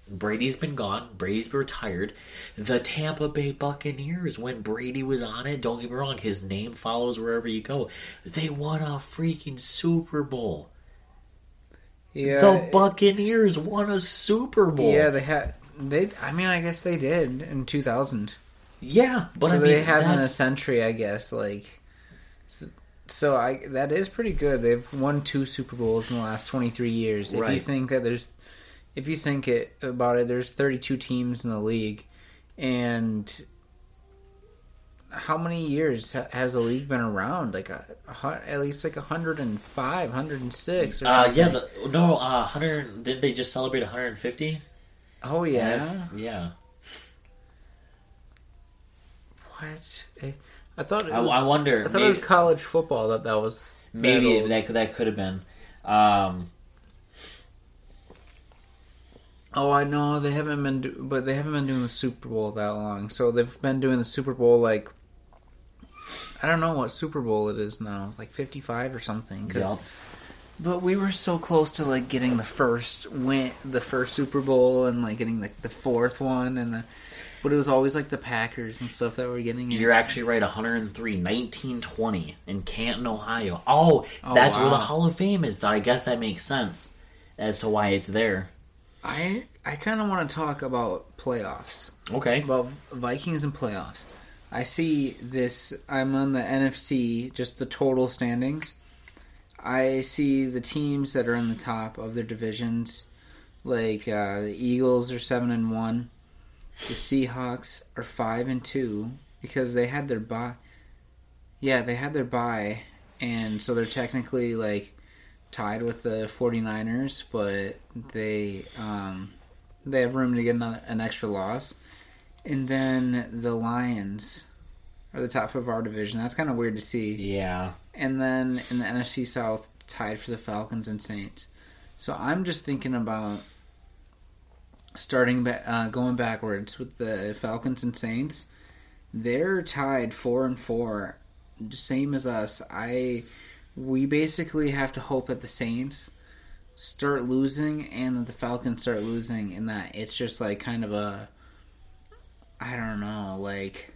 [SPEAKER 2] Brady's been gone. Brady's retired. The Tampa Bay Buccaneers, when Brady was on it, don't get me wrong, his name follows wherever you go. They won a freaking Super Bowl.
[SPEAKER 1] Yeah.
[SPEAKER 2] the Buccaneers won a Super Bowl.
[SPEAKER 1] yeah, they had they. I mean, I guess they did in two thousand.
[SPEAKER 2] Yeah, but
[SPEAKER 1] so
[SPEAKER 2] I mean,
[SPEAKER 1] they had in a century, I guess. Like, so, so I that is pretty good. They've won two Super Bowls in the last twenty three years. If you think that there's, if you think it about it, there's thirty two teams in the league, and how many years has the league been around? Like a, a at least like 105, 106 or
[SPEAKER 2] Uh, yeah, but no, uh, hundred. Did they just celebrate 150?
[SPEAKER 1] oh yeah.
[SPEAKER 2] yeah.
[SPEAKER 1] What? Eh, I thought it
[SPEAKER 2] I,
[SPEAKER 1] was,
[SPEAKER 2] I wonder.
[SPEAKER 1] I thought
[SPEAKER 2] maybe
[SPEAKER 1] it was college football that that was
[SPEAKER 2] maybe
[SPEAKER 1] old.
[SPEAKER 2] that that could have been. Um,
[SPEAKER 1] Oh, I know they haven't been, do- but they haven't been doing the Super Bowl that long. So they've been doing the Super Bowl like I don't know what Super Bowl it is now, It's like fifty-five or something. 'cause-
[SPEAKER 2] Yup.
[SPEAKER 1] But we were so close to like getting the first win, the first Super Bowl, and like getting like the fourth one, and the. But it was always like the Packers and stuff that were getting.
[SPEAKER 2] You're actually right. 103, 1920 in Canton, Ohio. Oh,
[SPEAKER 1] Oh,
[SPEAKER 2] that's where the. Hall of Fame is. So I guess that makes sense as to why it's there.
[SPEAKER 1] I I kind of want to talk about playoffs.
[SPEAKER 2] Okay.
[SPEAKER 1] about Vikings and playoffs. I see this. I'm on the NFC, just the total standings. I see the teams that are in the top of their divisions, like uh, the Eagles are seven and one, the Seahawks are five and two because they had their bye. Yeah, they had their bye, and so they're technically like tied with the 49ers, but they um, They have room to get another, an extra loss, and then the Lions are the top of our division. That's kind of weird to see.
[SPEAKER 2] Yeah.
[SPEAKER 1] And then in the NFC South, tied for the Falcons and Saints. So I'm just thinking about starting back, uh, going backwards with the Falcons and Saints. They're tied four and four, same as us. I we basically have to hope that the Saints start losing and that the Falcons start losing, and that it's just like kind of a I don't know, like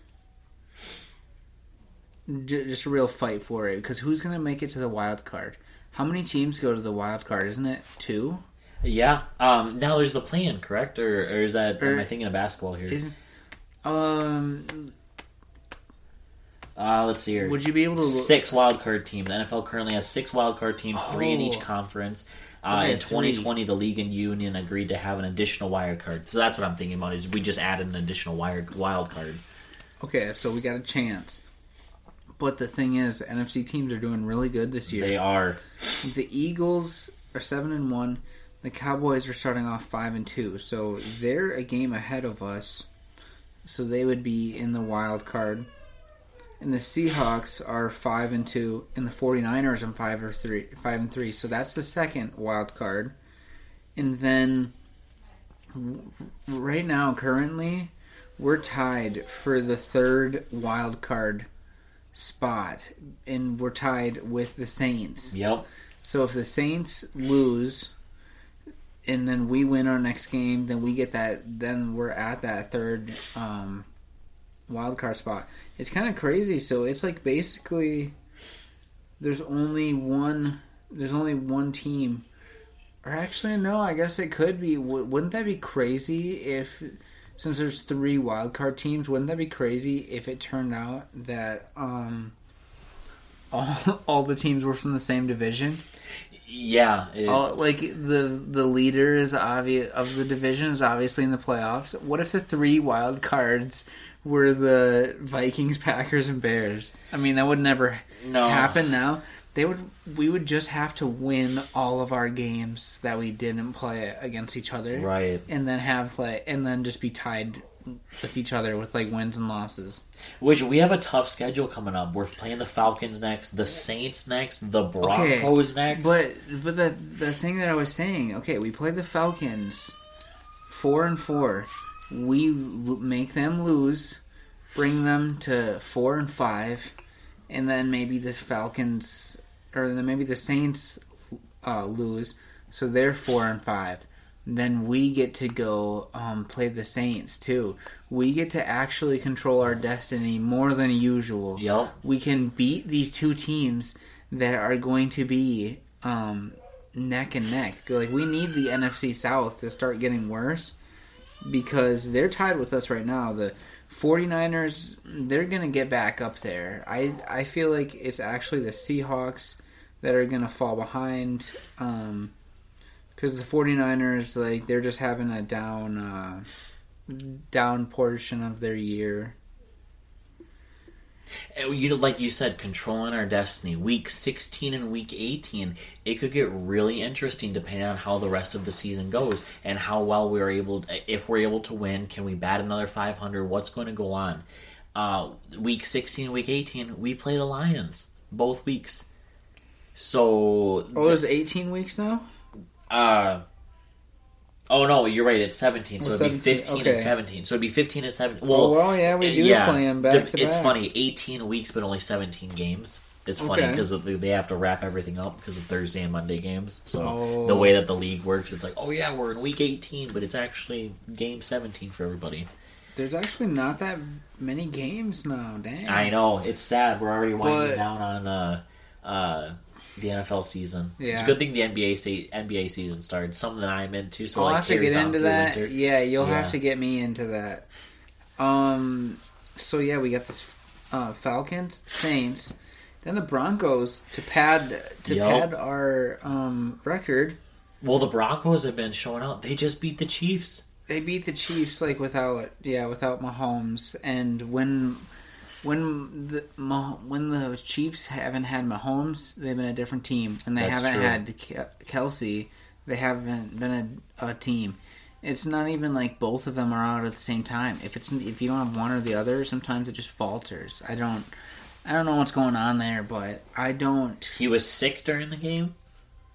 [SPEAKER 1] j- just a real fight for it. Because who's gonna make it to the wild card? How many teams go to the wild card? Isn't it two?
[SPEAKER 2] Yeah. Um, now there's the plan, correct? Or, or is that,
[SPEAKER 1] Or-
[SPEAKER 2] am I thinking of basketball here?
[SPEAKER 1] Isn't um?
[SPEAKER 2] Uh, let's see here.
[SPEAKER 1] Would you be able to?
[SPEAKER 2] Six wild card teams. The NFL currently has six wild card teams, three in each
[SPEAKER 1] Oh.
[SPEAKER 2] conference. Uh,
[SPEAKER 1] Okay,
[SPEAKER 2] in 2020, the league and union agreed to have an additional wild card. So that's what I'm thinking about. Is we just added an additional wild wild card.
[SPEAKER 1] Okay, so we got a chance. But the thing is, NFC teams are doing really good this year.
[SPEAKER 2] They are.
[SPEAKER 1] The Eagles are seven and one. The Cowboys are starting off five and two, so they're a game ahead of us. So they would be in the wild card. And the Seahawks are five and two, and the 49ers are five or three five and three. So that's the second wild card. And then w- right now, currently, we're tied for the third wild card spot, and we're tied with the Saints.
[SPEAKER 2] Yep.
[SPEAKER 1] So if the Saints lose and then we win our next game, then we get that then we're at that third um wild card spot. It's kind of crazy. So it's like basically there's only one there's only one team or actually no, I guess it could be wouldn't that be crazy if since there's three wild card teams, wouldn't that be crazy if it turned out that um all, all the teams were from the same division?
[SPEAKER 2] Yeah. it-
[SPEAKER 1] All, like the the leader is obvious of the division is obviously in the playoffs. What if the three wild cards were the Vikings, Packers, and Bears? I mean, that would never
[SPEAKER 2] no.
[SPEAKER 1] happen now. They would we would just have to win all of our games that we didn't play against each other,
[SPEAKER 2] Right.
[SPEAKER 1] and then have like and then just be tied with each other with like wins and losses.
[SPEAKER 2] Which we have a tough schedule coming up. We're playing the Falcons next, the Saints next, the Broncos next.
[SPEAKER 1] But but the the thing that I was saying, okay, we play the Falcons, four and four. We make them lose, bring them to four and five, and then maybe the Falcons or then maybe the Saints uh, lose, so they're four and five. Then we get to go um, play the Saints too. We get to actually control our destiny more than usual
[SPEAKER 2] Yep.
[SPEAKER 1] we can beat these two teams that are going to be um, neck and neck. Like we need the NFC South to start getting worse because they're tied with us right now. The 49ers, they're going to get back up there. I I feel like it's actually the Seahawks that are going to fall behind um cuz the 49ers like they're just having a down uh down portion of their year.
[SPEAKER 2] And You know, like you said, controlling our destiny. Week 16 and week 18, it could get really interesting depending on how the rest of the season goes and how well we're able. If we're able to win, can we bat another 500? What's going to go on? Uh, week 16 and week 18, we play the Lions both weeks. So,
[SPEAKER 1] Oh, it's 18 weeks now?
[SPEAKER 2] uh, oh no, you're right. It's 17, so
[SPEAKER 1] Oh,
[SPEAKER 2] it'd be 15
[SPEAKER 1] okay.
[SPEAKER 2] and 17. So it'd be 15 and 17.
[SPEAKER 1] Well,
[SPEAKER 2] Well,
[SPEAKER 1] well, yeah, we do
[SPEAKER 2] yeah,
[SPEAKER 1] play them back to
[SPEAKER 2] it's
[SPEAKER 1] back.
[SPEAKER 2] funny 18 weeks but only 17 games it's funny
[SPEAKER 1] Okay.
[SPEAKER 2] because they have to wrap everything up because of thursday and monday games so
[SPEAKER 1] Oh.
[SPEAKER 2] the way that the league works it's like oh yeah we're in week 18 but it's actually game 17 for everybody
[SPEAKER 1] There's actually not that many games now. Dang.
[SPEAKER 2] i know it's sad we're already winding
[SPEAKER 1] But-
[SPEAKER 2] down on uh, uh, the nfl season it's a good thing the nba se- nba season started something that i'm into so
[SPEAKER 1] I'll
[SPEAKER 2] like
[SPEAKER 1] have to get into that.
[SPEAKER 2] winter.
[SPEAKER 1] Yeah, you'll
[SPEAKER 2] Yeah.
[SPEAKER 1] have to get me into that. Um. So yeah, we got the uh, Falcons, Saints, then the Broncos to pad to
[SPEAKER 2] Yup.
[SPEAKER 1] pad our um, record.
[SPEAKER 2] well the broncos have been showing out they just beat the chiefs
[SPEAKER 1] They beat the Chiefs like without yeah without Mahomes, and when when the when the Chiefs haven't had Mahomes, they've been a different team, and they
[SPEAKER 2] That's
[SPEAKER 1] haven't
[SPEAKER 2] true.
[SPEAKER 1] had Ke- Kelce, they haven't been a, a team. it's not even like both of them are out at the same time. If it's if you don't have one or the other, sometimes it just falters. I don't I don't know what's going on there, but I don't.
[SPEAKER 2] He was sick during the game.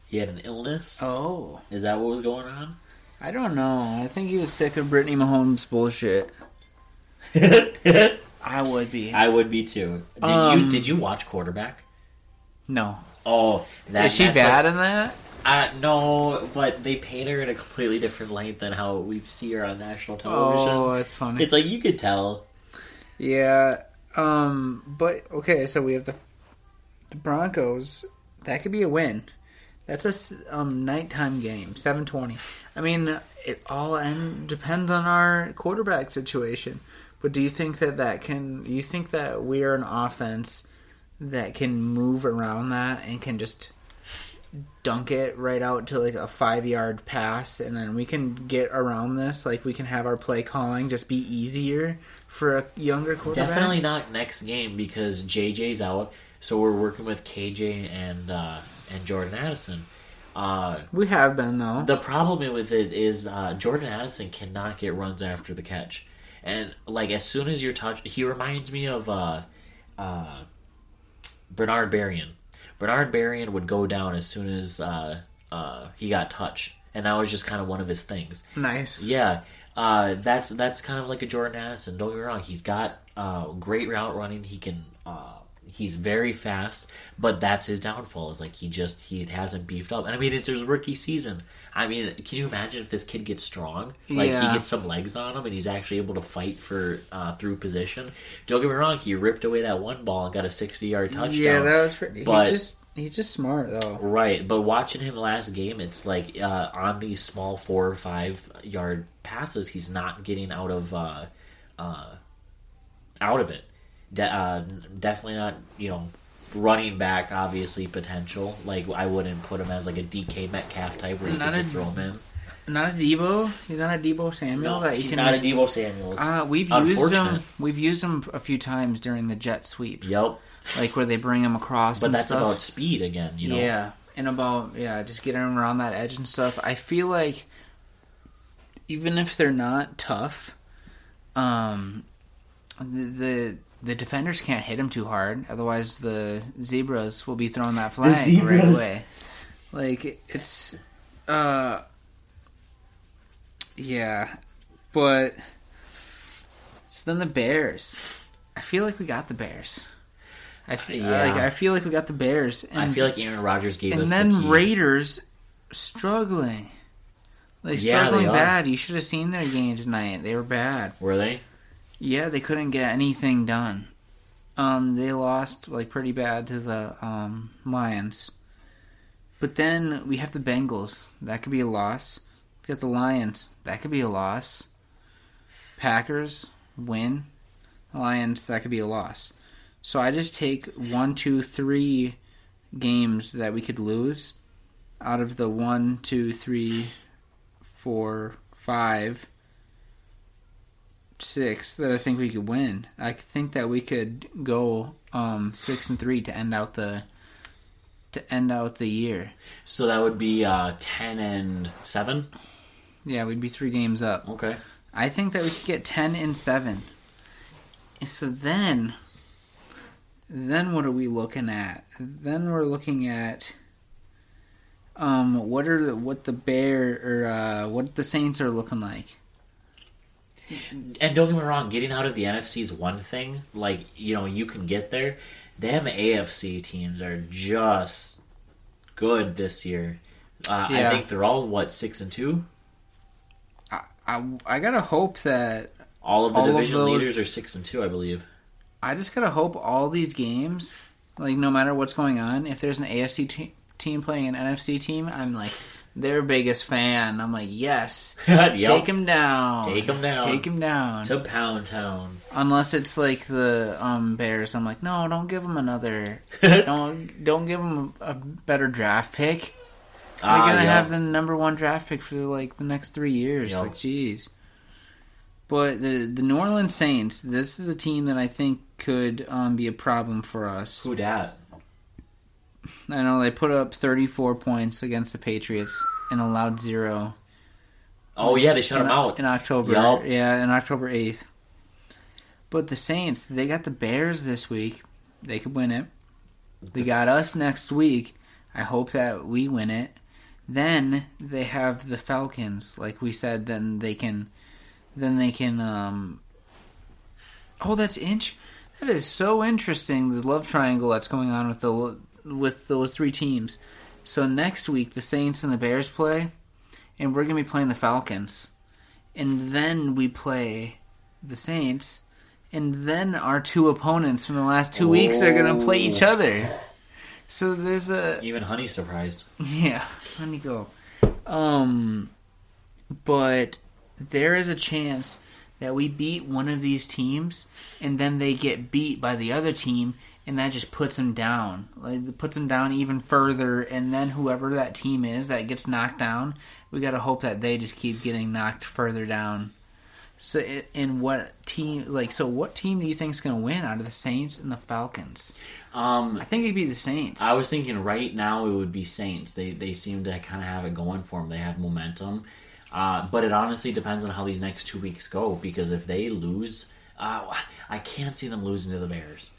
[SPEAKER 2] He had an illness.
[SPEAKER 1] Oh,
[SPEAKER 2] Is that what was going on?
[SPEAKER 1] I don't know. I think he was sick of Brittany Mahomes bullshit.
[SPEAKER 2] I
[SPEAKER 1] would be.
[SPEAKER 2] I would be too. Did
[SPEAKER 1] Um,
[SPEAKER 2] you did you watch quarterback?
[SPEAKER 1] no.
[SPEAKER 2] Oh, that
[SPEAKER 1] Is she
[SPEAKER 2] Netflix-
[SPEAKER 1] bad in that?
[SPEAKER 2] Uh, no, but they paint her in a completely different light than how we see her on national television.
[SPEAKER 1] Oh, that's funny.
[SPEAKER 2] It's like you could tell.
[SPEAKER 1] Yeah. Um. But okay, so we have the the Broncos. That could be a win. That's a um nighttime game, seven twenty. I mean, it all end depends on our quarterback situation. But do you think that that can? You think that we are an offense that can move around that and can just dunk it right out to like a five yard pass, and then we can get around this? Like we can have our play calling just be easier for a younger quarterback.
[SPEAKER 2] Definitely not next game because JJ's out, so we're working with KJ and uh, and Jordan Addison. Uh,
[SPEAKER 1] We have been though.
[SPEAKER 2] the problem with it is uh, Jordan Addison cannot get runs after the catch, and like as soon as you're touched, he reminds me of uh, uh, Bernard Berrian. Bernard Berrian would go down as soon as uh, uh, he got touched, and that was just kind of one of his things.
[SPEAKER 1] nice.
[SPEAKER 2] Yeah, uh, that's that's kind of like a Jordan Addison. Don't get me wrong; he's got uh, great route running. He can, uh, he's very fast, but that's his downfall. Is like he just he hasn't beefed up. And I mean, it's his rookie season. I mean, can you imagine if this kid gets strong? Like
[SPEAKER 1] Yeah.
[SPEAKER 2] he gets some legs on him, and he's actually able to fight for uh, through position. Don't get me wrong; he ripped away that one ball and got a sixty-yard touchdown.
[SPEAKER 1] Yeah, that was pretty.
[SPEAKER 2] But-
[SPEAKER 1] he just he's just smart though.
[SPEAKER 2] Right, but watching him last game, it's like uh, on these small four or five yard passes, he's not getting out of uh, uh, out of it. De- uh, definitely not, you know, running back. Obviously, potential. Like I wouldn't put him as like a DK Metcalf type where you
[SPEAKER 1] Not
[SPEAKER 2] can just
[SPEAKER 1] a-
[SPEAKER 2] throw him in.
[SPEAKER 1] Not a Deebo. He's not a Deebo Samuel.
[SPEAKER 2] No, he's not a Deebo Samuels.
[SPEAKER 1] Uh, we've used him. We've used him a few times during the jet sweep,
[SPEAKER 2] yep,
[SPEAKER 1] like where they bring him across.
[SPEAKER 2] but
[SPEAKER 1] and
[SPEAKER 2] that's
[SPEAKER 1] stuff.
[SPEAKER 2] about speed again. You know,
[SPEAKER 1] Yeah, and about yeah, just getting him around that edge and stuff. I feel like even if they're not tough, um, the the, the defenders can't hit him too hard. Otherwise, the zebras will be throwing that flag right away. Like it's, uh, yeah, but so then the Bears. I feel like we got the Bears. I feel
[SPEAKER 2] Yeah.
[SPEAKER 1] like I feel like we got the Bears. And
[SPEAKER 2] I feel like Aaron Rodgers gave
[SPEAKER 1] and
[SPEAKER 2] us And
[SPEAKER 1] then
[SPEAKER 2] the key.
[SPEAKER 1] Raiders struggling. Like
[SPEAKER 2] Yeah,
[SPEAKER 1] struggling
[SPEAKER 2] they are.
[SPEAKER 1] bad. You should have seen their game tonight. They were bad.
[SPEAKER 2] Were they?
[SPEAKER 1] Yeah, they couldn't get anything done. Um, they lost like pretty bad to the um, Lions. But then we have the Bengals. That could be a loss. We got the Lions. That could be a loss. Packers win. Lions. That could be a loss. So I just take one, two, three games that we could lose out of the one, two, three, four, five, six that I think we could win. I think that we could go um, six and three to end out the to end out the year.
[SPEAKER 2] So that would be uh, ten and seven.
[SPEAKER 1] Yeah, we'd be three games up.
[SPEAKER 2] Okay.
[SPEAKER 1] I think that we could get ten and seven. So then, then what are we looking at? Then we're looking at um what are the, what the bear or uh, what the Saints are looking like.
[SPEAKER 2] And don't get me wrong, getting out of the NFC is one thing. Like, you know, you can get there. Them AFC teams are just good this year. Uh, I think they're all, what, 6 and 2?
[SPEAKER 1] I, I, I gotta hope that
[SPEAKER 2] All of the
[SPEAKER 1] All of
[SPEAKER 2] division
[SPEAKER 1] those-
[SPEAKER 2] leaders are 6 and 2, I believe.
[SPEAKER 1] I just gotta hope all these games, like no matter what's going on, if there's an AFC te- team playing an NFC team, I'm like their biggest fan. I'm like, yes,
[SPEAKER 2] yep.
[SPEAKER 1] take him down,
[SPEAKER 2] take him down.
[SPEAKER 1] take him down.
[SPEAKER 2] to Pound Town.
[SPEAKER 1] Unless it's like the um, Bears, I'm like, no, don't give him another, don't don't give him a better draft pick. They're
[SPEAKER 2] Ah,
[SPEAKER 1] gonna have the number one draft pick for like the next three years.
[SPEAKER 2] Yep.
[SPEAKER 1] Like, jeez. But the the New Orleans Saints, this is a team that I think could um, be a problem for us.
[SPEAKER 2] Who dat?
[SPEAKER 1] I know they put up 34 points against the Patriots and allowed zero
[SPEAKER 2] Oh yeah, they shut
[SPEAKER 1] in,
[SPEAKER 2] him out.
[SPEAKER 1] in October.
[SPEAKER 2] Yup.
[SPEAKER 1] Yeah, in October eighth. But the Saints, they got the Bears this week. They could win it. They got us next week. I hope that we win it. Then they have the Falcons, like we said. Then they can, then they can. um Oh, that's inch. That is so interesting. The love triangle that's going on with the with those three teams. So next week the Saints and the Bears play, and we're gonna be playing the Falcons, and then we play the Saints, and then our two opponents from the last two weeks are gonna play each
[SPEAKER 2] Oh.
[SPEAKER 1] other. So there's a
[SPEAKER 2] Even Honey surprised.
[SPEAKER 1] yeah. Let me go. Um, but there is a chance that we beat one of these teams, and then they get beat by the other team, and that just puts them down. Like it puts them down even further, and then whoever that team is that gets knocked down, we got to hope that they just keep getting knocked further down. So, in what team? Like, so what team do you think is going to win out of the Saints and the Falcons?
[SPEAKER 2] Um,
[SPEAKER 1] I think it'd be the Saints.
[SPEAKER 2] I was thinking right now it would be Saints. They they seem to kind of have it going for them. They have momentum, uh, but it honestly depends on how these next two weeks go. Because if they lose, uh, I can't see them losing to the Bears.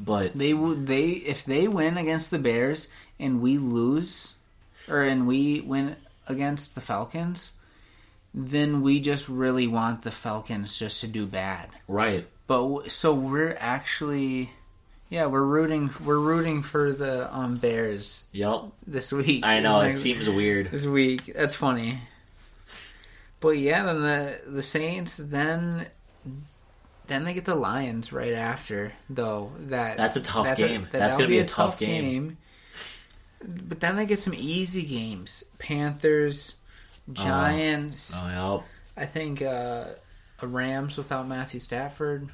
[SPEAKER 2] But
[SPEAKER 1] They would they if they win against the Bears and we lose, or and we win against the Falcons, then we just really want the Falcons just to do bad.
[SPEAKER 2] right,
[SPEAKER 1] But so we're actually, yeah, we're rooting we're rooting for the um Bears
[SPEAKER 2] yep,
[SPEAKER 1] this week.
[SPEAKER 2] I know it seems weird.
[SPEAKER 1] this week. That's funny. But yeah, then the the Saints then. Then they get the Lions right after, though. That
[SPEAKER 2] That's a tough
[SPEAKER 1] that's
[SPEAKER 2] game. That's
[SPEAKER 1] that'll
[SPEAKER 2] gonna be a tough game.
[SPEAKER 1] But then they get some easy games: Panthers, Giants.
[SPEAKER 2] Oh,
[SPEAKER 1] I think uh, a Rams without Matthew Stafford,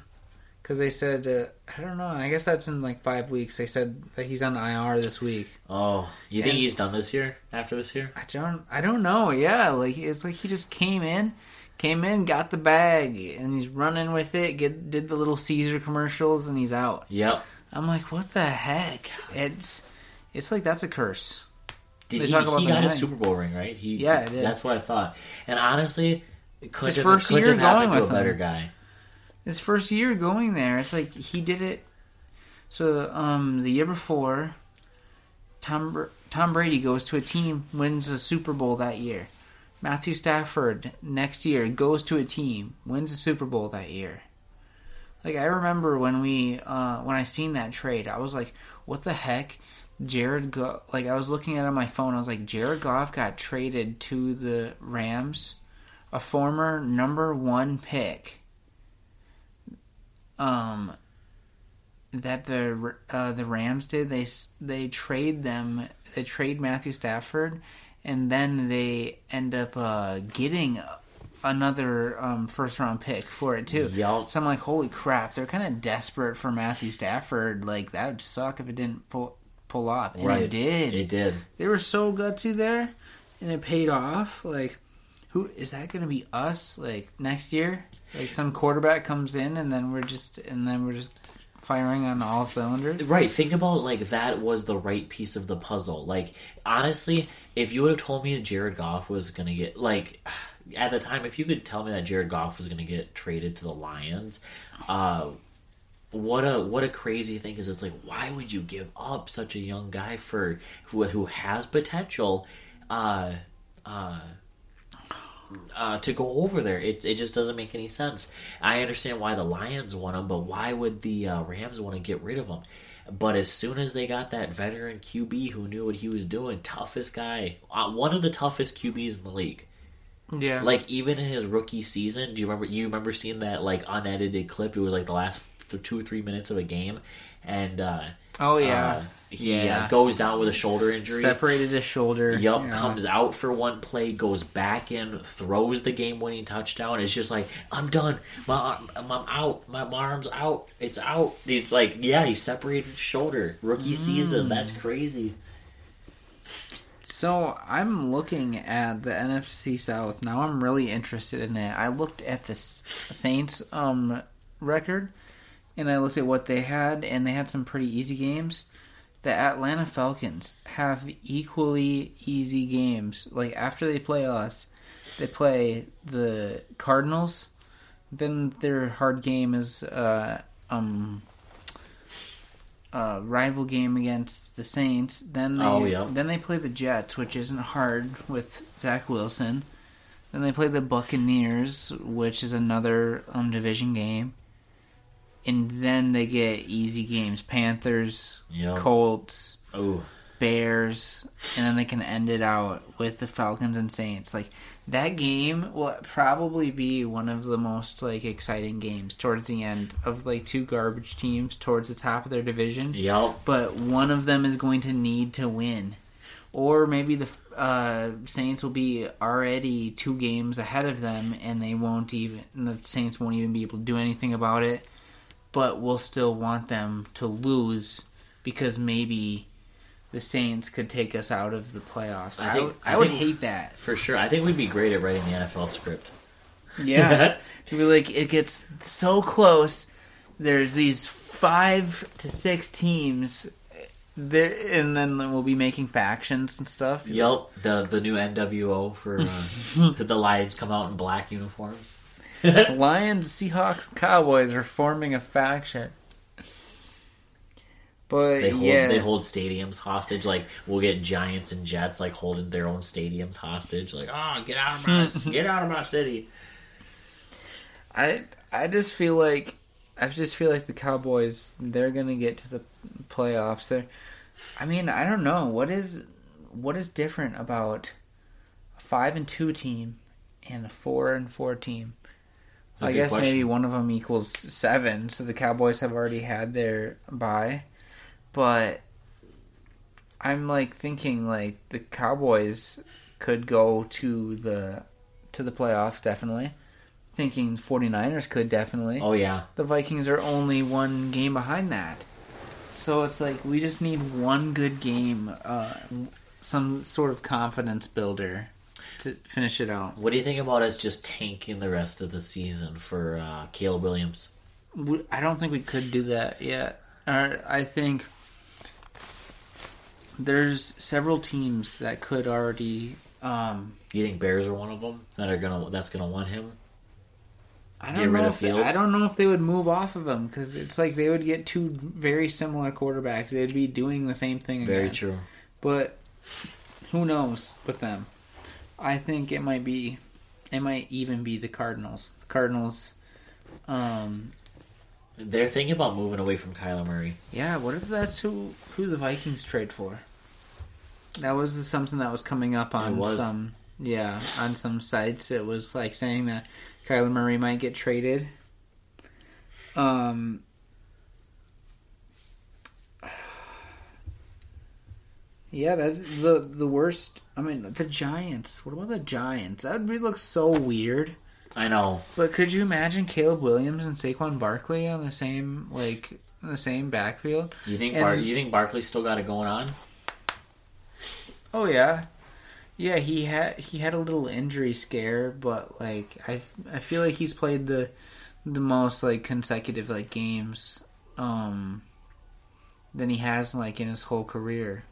[SPEAKER 1] because they said uh, I don't know. I guess that's in like five weeks. They said that he's on IR this week.
[SPEAKER 2] Oh, you think
[SPEAKER 1] And-
[SPEAKER 2] he's done this year? After this year?
[SPEAKER 1] I don't. I don't know. Yeah, like it's like he just came in, came in, got the bag, and he's running with it. Get did the little Caesar commercials, and he's out.
[SPEAKER 2] Yep.
[SPEAKER 1] I'm like, what the heck? It's it's like that's a curse.
[SPEAKER 2] Did
[SPEAKER 1] They
[SPEAKER 2] he,
[SPEAKER 1] talk about
[SPEAKER 2] he
[SPEAKER 1] the
[SPEAKER 2] got his. Super Bowl ring, right? He,
[SPEAKER 1] Yeah, did.
[SPEAKER 2] That's what I thought. And honestly, it could
[SPEAKER 1] His
[SPEAKER 2] have,
[SPEAKER 1] first
[SPEAKER 2] could
[SPEAKER 1] year
[SPEAKER 2] have
[SPEAKER 1] going
[SPEAKER 2] to a
[SPEAKER 1] with him.
[SPEAKER 2] guy.
[SPEAKER 1] His first year going there, it's like he did it. So um, the year before, Tom Tom Brady goes to a team, wins the Super Bowl that year. Matthew Stafford next year goes to a team, wins the Super Bowl that year. Like I remember when we uh, when I seen that trade, I was like, "What the heck?" Jared Go- like I was looking at it on my phone. I was like, Jared Goff got traded to the Rams, a former number one pick. Um, that the uh, the Rams did they they trade them they trade Matthew Stafford, and then they end up uh, getting another um, first round pick for it too.
[SPEAKER 2] Yup.
[SPEAKER 1] So I'm like, holy crap! They're kind of desperate for Matthew Stafford. Like that would suck if it didn't pull pull off, and
[SPEAKER 2] Right.
[SPEAKER 1] it did.
[SPEAKER 2] It did.
[SPEAKER 1] They were so gutsy there, and it paid off. Like, who is that going to be? Us like next year? Like some quarterback comes in, and then we're just and then we're just firing on all cylinders.
[SPEAKER 2] Right. Think about like that was the right piece of the puzzle. Like honestly, if you would have told me that Jared Goff was gonna get like at the time, if you could tell me that Jared Goff was gonna get traded to the Lions, uh, what a what a crazy thing is. It's like why would you give up such a young guy for who who has potential? Uh, uh, uh, to go over there. It, it just doesn't make any sense. I understand why the Lions want him, but why would the uh, Rams want to get rid of him? But as soon as they got that veteran QB who knew what he was doing, toughest guy, uh, one of the toughest QBs in the league.
[SPEAKER 1] Yeah,
[SPEAKER 2] Like even in his rookie season, do you remember? You remember seeing that like unedited clip? It was like the last th- two or three minutes of a game, and uh,
[SPEAKER 1] oh yeah,
[SPEAKER 2] uh, he uh, goes down with a shoulder injury.
[SPEAKER 1] separated his shoulder.
[SPEAKER 2] Yup,
[SPEAKER 1] yeah.
[SPEAKER 2] comes out for one play, goes back in, throws the game-winning touchdown. It's just like I'm done. My I'm out. My, my arm's out. It's out. It's like yeah, he separated his shoulder. Rookie season. That's crazy.
[SPEAKER 1] So I'm looking at the NFC South now. I'm really interested in it. I looked at the Saints um record, and I looked at what they had, and they had some pretty easy games. The Atlanta Falcons have equally easy games. Like after they play us, they play the Cardinals. Then their hard game is uh, um, a rival game against the Saints. Then they,
[SPEAKER 2] Oh, yeah.
[SPEAKER 1] then they play the Jets, which isn't hard with Zach Wilson. Then they play the Buccaneers, which is another um, division game. And then they get easy games: Panthers,
[SPEAKER 2] Yep.
[SPEAKER 1] Colts,
[SPEAKER 2] Oh,
[SPEAKER 1] Bears, and then they can end it out with the Falcons and Saints. Like that game will probably be one of the most like exciting games towards the end of like two garbage teams towards the top of their division.
[SPEAKER 2] yep.
[SPEAKER 1] But one of them is going to need to win, or maybe the uh, Saints will be already two games ahead of them, and they won't even the Saints won't even be able to do anything about it. But we'll still want them to lose because maybe the Saints could take us out of the playoffs.
[SPEAKER 2] I
[SPEAKER 1] I,
[SPEAKER 2] think-
[SPEAKER 1] would-
[SPEAKER 2] I
[SPEAKER 1] I would
[SPEAKER 2] think-
[SPEAKER 1] hate that.
[SPEAKER 2] For sure. I think we'd be great at writing the NFL script.
[SPEAKER 1] Yeah, be like it gets so close. There's these five to six teams there, and then we'll be making factions and stuff.
[SPEAKER 2] Yep. The the new NWO for uh, the Lions come out in black uniforms.
[SPEAKER 1] Lions, Seahawks, Cowboys are forming a faction. But
[SPEAKER 2] They hold
[SPEAKER 1] yeah,
[SPEAKER 2] they hold stadiums hostage. Like we'll get Giants and Jets like holding their own stadiums hostage. Like, oh, get out of my get out of my city.
[SPEAKER 1] I I just feel like I just feel like the Cowboys they're gonna get to the playoffs. They're, I mean, I don't know what is what is different about a five and two team and a four and four team.
[SPEAKER 2] It's
[SPEAKER 1] I guess
[SPEAKER 2] question.
[SPEAKER 1] maybe one of them equals seven, so the Cowboys have already had their bye. But I'm like thinking like the Cowboys could go to the to the playoffs definitely. Thinking 49ers could definitely.
[SPEAKER 2] Oh yeah,
[SPEAKER 1] The Vikings are only one game behind that. So it's like we just need one good game, uh, some sort of confidence builder to finish it out.
[SPEAKER 2] What do you think about us just tanking the rest of the season for uh, Caleb Williams?
[SPEAKER 1] We, I don't think we could do that yet. Or I think there's several teams that could already. Um,
[SPEAKER 2] You think Bears are one of them that are gonna that's gonna want him?
[SPEAKER 1] I don't
[SPEAKER 2] rid
[SPEAKER 1] know
[SPEAKER 2] of
[SPEAKER 1] if they, I don't know if they would move off of him because it's like they would get two very similar quarterbacks. They'd be doing the same thing.
[SPEAKER 2] Very
[SPEAKER 1] again.
[SPEAKER 2] true.
[SPEAKER 1] But who knows with them? I think it might be, it might even be the Cardinals. The Cardinals. Um,
[SPEAKER 2] They're thinking about moving away from Kyler Murray.
[SPEAKER 1] yeah. What if that's who who the Vikings trade for? That was something that was coming up on
[SPEAKER 2] was.
[SPEAKER 1] some yeah on some sites. It was like saying that Kyler Murray might get traded. Um. Yeah, that's the the worst. I mean, the Giants. What about the Giants? That would be, look so weird.
[SPEAKER 2] I know.
[SPEAKER 1] But could you imagine Caleb Williams and Saquon Barkley on the same like the same backfield?
[SPEAKER 2] You think
[SPEAKER 1] And-
[SPEAKER 2] Bar- you think Barkley still got it going on?
[SPEAKER 1] Oh yeah, yeah. He had he had a little injury scare, but like I, I feel like he's played the the most like consecutive like games um than he has like in his whole career.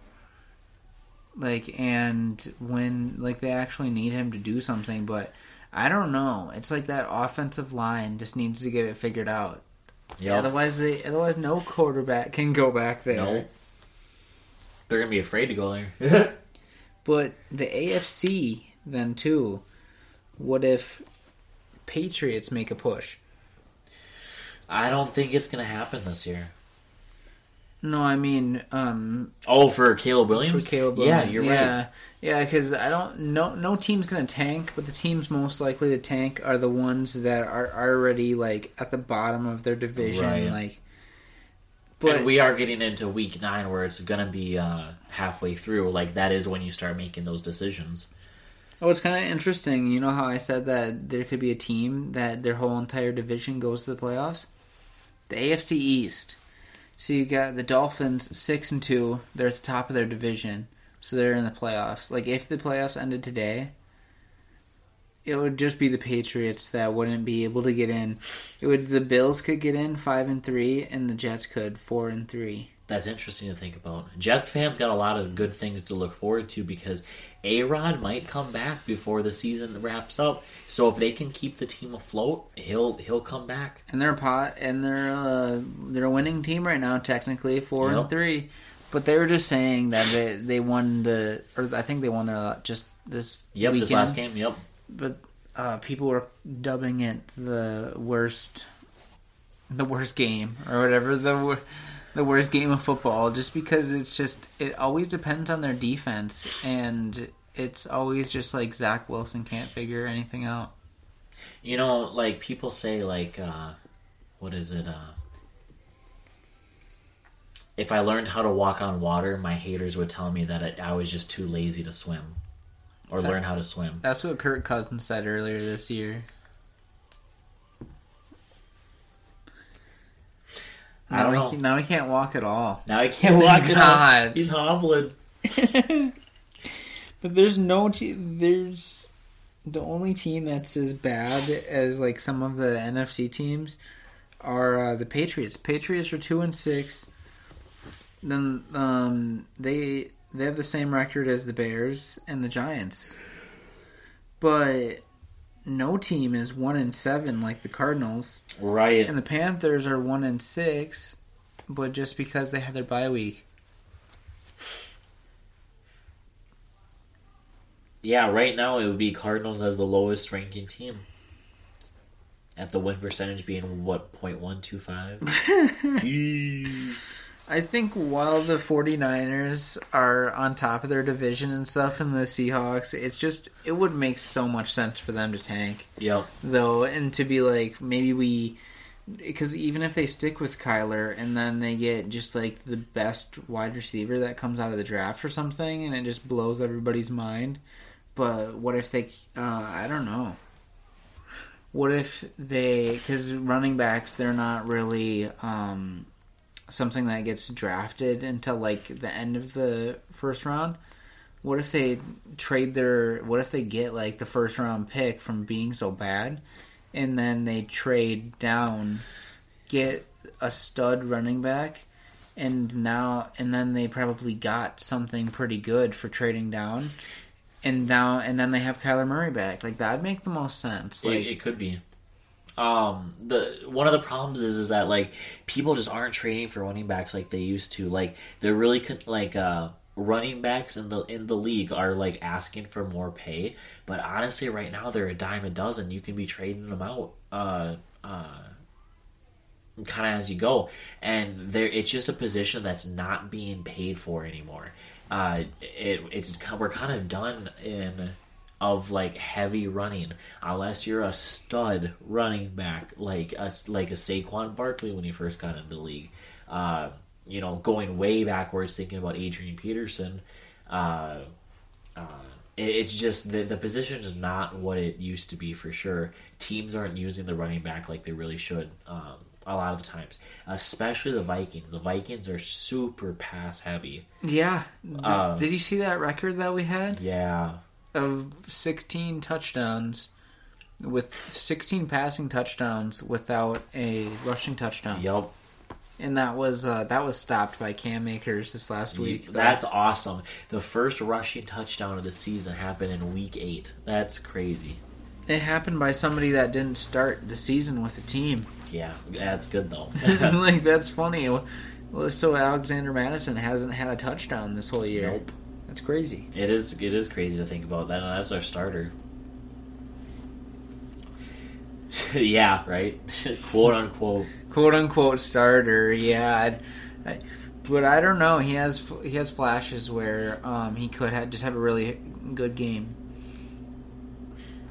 [SPEAKER 1] Like and when like they actually need him to do something, but I don't know. It's like that offensive line just needs to get it figured out.
[SPEAKER 2] Yep.
[SPEAKER 1] Otherwise, they otherwise no quarterback can go back there.
[SPEAKER 2] No. They're gonna be afraid to go there.
[SPEAKER 1] But the AFC then too. What if Patriots make a push?
[SPEAKER 2] I don't think it's gonna happen this year.
[SPEAKER 1] No, I mean um
[SPEAKER 2] Oh, for Caleb Williams.
[SPEAKER 1] for
[SPEAKER 2] Caleb
[SPEAKER 1] Williams?
[SPEAKER 2] Yeah, you're
[SPEAKER 1] yeah.
[SPEAKER 2] right.
[SPEAKER 1] Yeah, because I don't. No, no team's gonna tank, but the teams most likely to tank are the ones that are already like at the bottom of their division.
[SPEAKER 2] Right.
[SPEAKER 1] Like,
[SPEAKER 2] But
[SPEAKER 1] but
[SPEAKER 2] we are getting into week nine where it's gonna be uh, halfway through. Like that is when you start making those decisions.
[SPEAKER 1] Oh, it's kind of interesting. You know how I said that there could be a team that their whole entire division goes to the playoffs? The AFC East. So you got the Dolphins six and two. They're at the top of their division, so they're in the playoffs. Like if the playoffs ended today, it would just be the Patriots that wouldn't be able to get in. It would the Bills could get in five and three, and the Jets could four and three.
[SPEAKER 2] That's interesting to think about. Jets fans got a lot of good things to look forward to because A Rod might come back before the season wraps up. So if they can keep the team afloat, he'll he'll come back.
[SPEAKER 1] And they're pot and they're uh, they're a winning team right now, technically four
[SPEAKER 2] Yep.
[SPEAKER 1] and three. But they were just saying that they they won the or I think they won their just this
[SPEAKER 2] Yep,
[SPEAKER 1] weekend.
[SPEAKER 2] this last game. Yep.
[SPEAKER 1] But uh, people were dubbing it the worst the worst game or whatever the wor- the worst game of football just because it's just it always depends on their defense and it's always just like Zach Wilson can't figure anything out.
[SPEAKER 2] You know, like people say, like, uh, what is it? Uh, if I learned how to walk on water, my haters would tell me that I, I was just too lazy to swim or
[SPEAKER 1] That-
[SPEAKER 2] learn how to swim.
[SPEAKER 1] That's what Kirk Cousins said earlier this year.
[SPEAKER 2] I
[SPEAKER 1] Now
[SPEAKER 2] don't
[SPEAKER 1] he
[SPEAKER 2] know.
[SPEAKER 1] can- now he can't walk at all.
[SPEAKER 2] Now I can't walk it
[SPEAKER 1] God.
[SPEAKER 2] off. He's hobbling.
[SPEAKER 1] but there's no team. There's the only team that's as bad as like some of the NFC teams are uh, the Patriots. Patriots are two and six. Then um, they they have the same record as the Bears and the Giants, but no team is one and seven like the Cardinals.
[SPEAKER 2] Right.
[SPEAKER 1] And the Panthers are one and six, but just because they had their bye week.
[SPEAKER 2] Yeah, right now it would be Cardinals as the lowest ranking team. At the win percentage being what, 0.125? Jeez.
[SPEAKER 1] I think while the 49ers are on top of their division and stuff and the Seahawks, it's just it would make so much sense for them to tank
[SPEAKER 2] Yeah.
[SPEAKER 1] though and to be like maybe we because even if they stick with Kyler and then they get just like the best wide receiver that comes out of the draft or something and it just blows everybody's mind. But what if they uh, I don't know. What if they cuz running backs they're not really um something that gets drafted until like the end of the first round. What if they trade their? What if they get like the first round pick from being so bad, and then they trade down, get a stud running back, and now and then they probably got something pretty good for trading down, and now and then they have Kyler Murray back. Like that'd make the most sense.
[SPEAKER 2] It,
[SPEAKER 1] Like
[SPEAKER 2] it could be. Um, the one of the problems is is that like people just aren't trading for running backs like they used to. Like they're really con- like uh running backs in the in the league are like asking for more pay, but honestly, right now they're a dime a dozen. You can be trading them out. Uh, uh, kind of as you go, and there it's just a position that's not being paid for anymore. Uh, it it's we're kind of done in of like heavy running unless you're a stud running back like us like a Saquon Barkley when he first got into the league. Uh, you know, going way backwards, thinking about Adrian Peterson. Uh, uh, it, it's just the the position is not what it used to be for sure. Teams aren't using the running back like they really should. Um, a lot of the times, especially the Vikings. The Vikings are super pass heavy.
[SPEAKER 1] yeah, Th-
[SPEAKER 2] Um,
[SPEAKER 1] did you see that record that we had?
[SPEAKER 2] Yeah,
[SPEAKER 1] of 16 touchdowns with 16 passing touchdowns without a rushing touchdown.
[SPEAKER 2] Yep.
[SPEAKER 1] And that was uh, that was stopped by Cam Akers this last week.
[SPEAKER 2] That's awesome. The first rushing touchdown of the season happened in week eight. That's crazy.
[SPEAKER 1] it happened by somebody that didn't start the season with the team.
[SPEAKER 2] Yeah, that's good though.
[SPEAKER 1] like that's funny. So Alexander Mattison hasn't had a touchdown this whole year.
[SPEAKER 2] nope.
[SPEAKER 1] That's crazy.
[SPEAKER 2] It is. It is crazy to think about that. That's our starter. yeah, right. Quote unquote.
[SPEAKER 1] quote unquote starter. Yeah, I'd, I, but I don't know. He has he has flashes where um, he could have just have a really good game.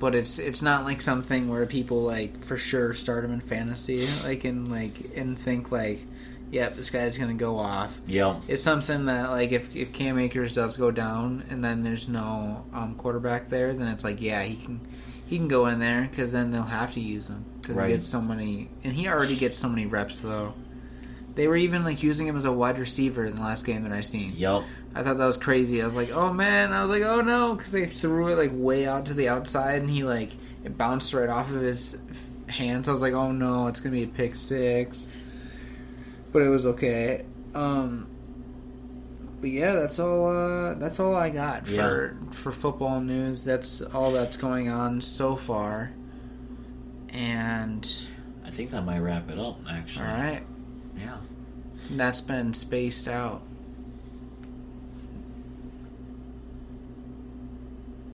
[SPEAKER 1] But it's it's not like something where people like for sure start him in fantasy, like and like and think like, yep, this guy's gonna go off.
[SPEAKER 2] Yep.
[SPEAKER 1] It's something that like if if Cam Akers does go down and then there's no um, quarterback there, then it's like yeah he can he can go in there because then they'll have to use him because
[SPEAKER 2] Right.
[SPEAKER 1] he gets so many and he already gets so many reps though. They were even like using him as a wide receiver in the last game that I seen.
[SPEAKER 2] Yep.
[SPEAKER 1] I thought that was crazy. I was like, oh man. I was like, oh no, because they threw it like way out to the outside and he like it bounced right off of his hands. I was like, oh no, it's gonna be a pick six. But it was okay. Um, but yeah, that's all. Uh, that's all I got
[SPEAKER 2] Yeah.
[SPEAKER 1] for for football news. That's all that's going on so far. And
[SPEAKER 2] I think that might wrap it up. Actually,
[SPEAKER 1] all right,
[SPEAKER 2] Yeah.
[SPEAKER 1] that's been spaced out.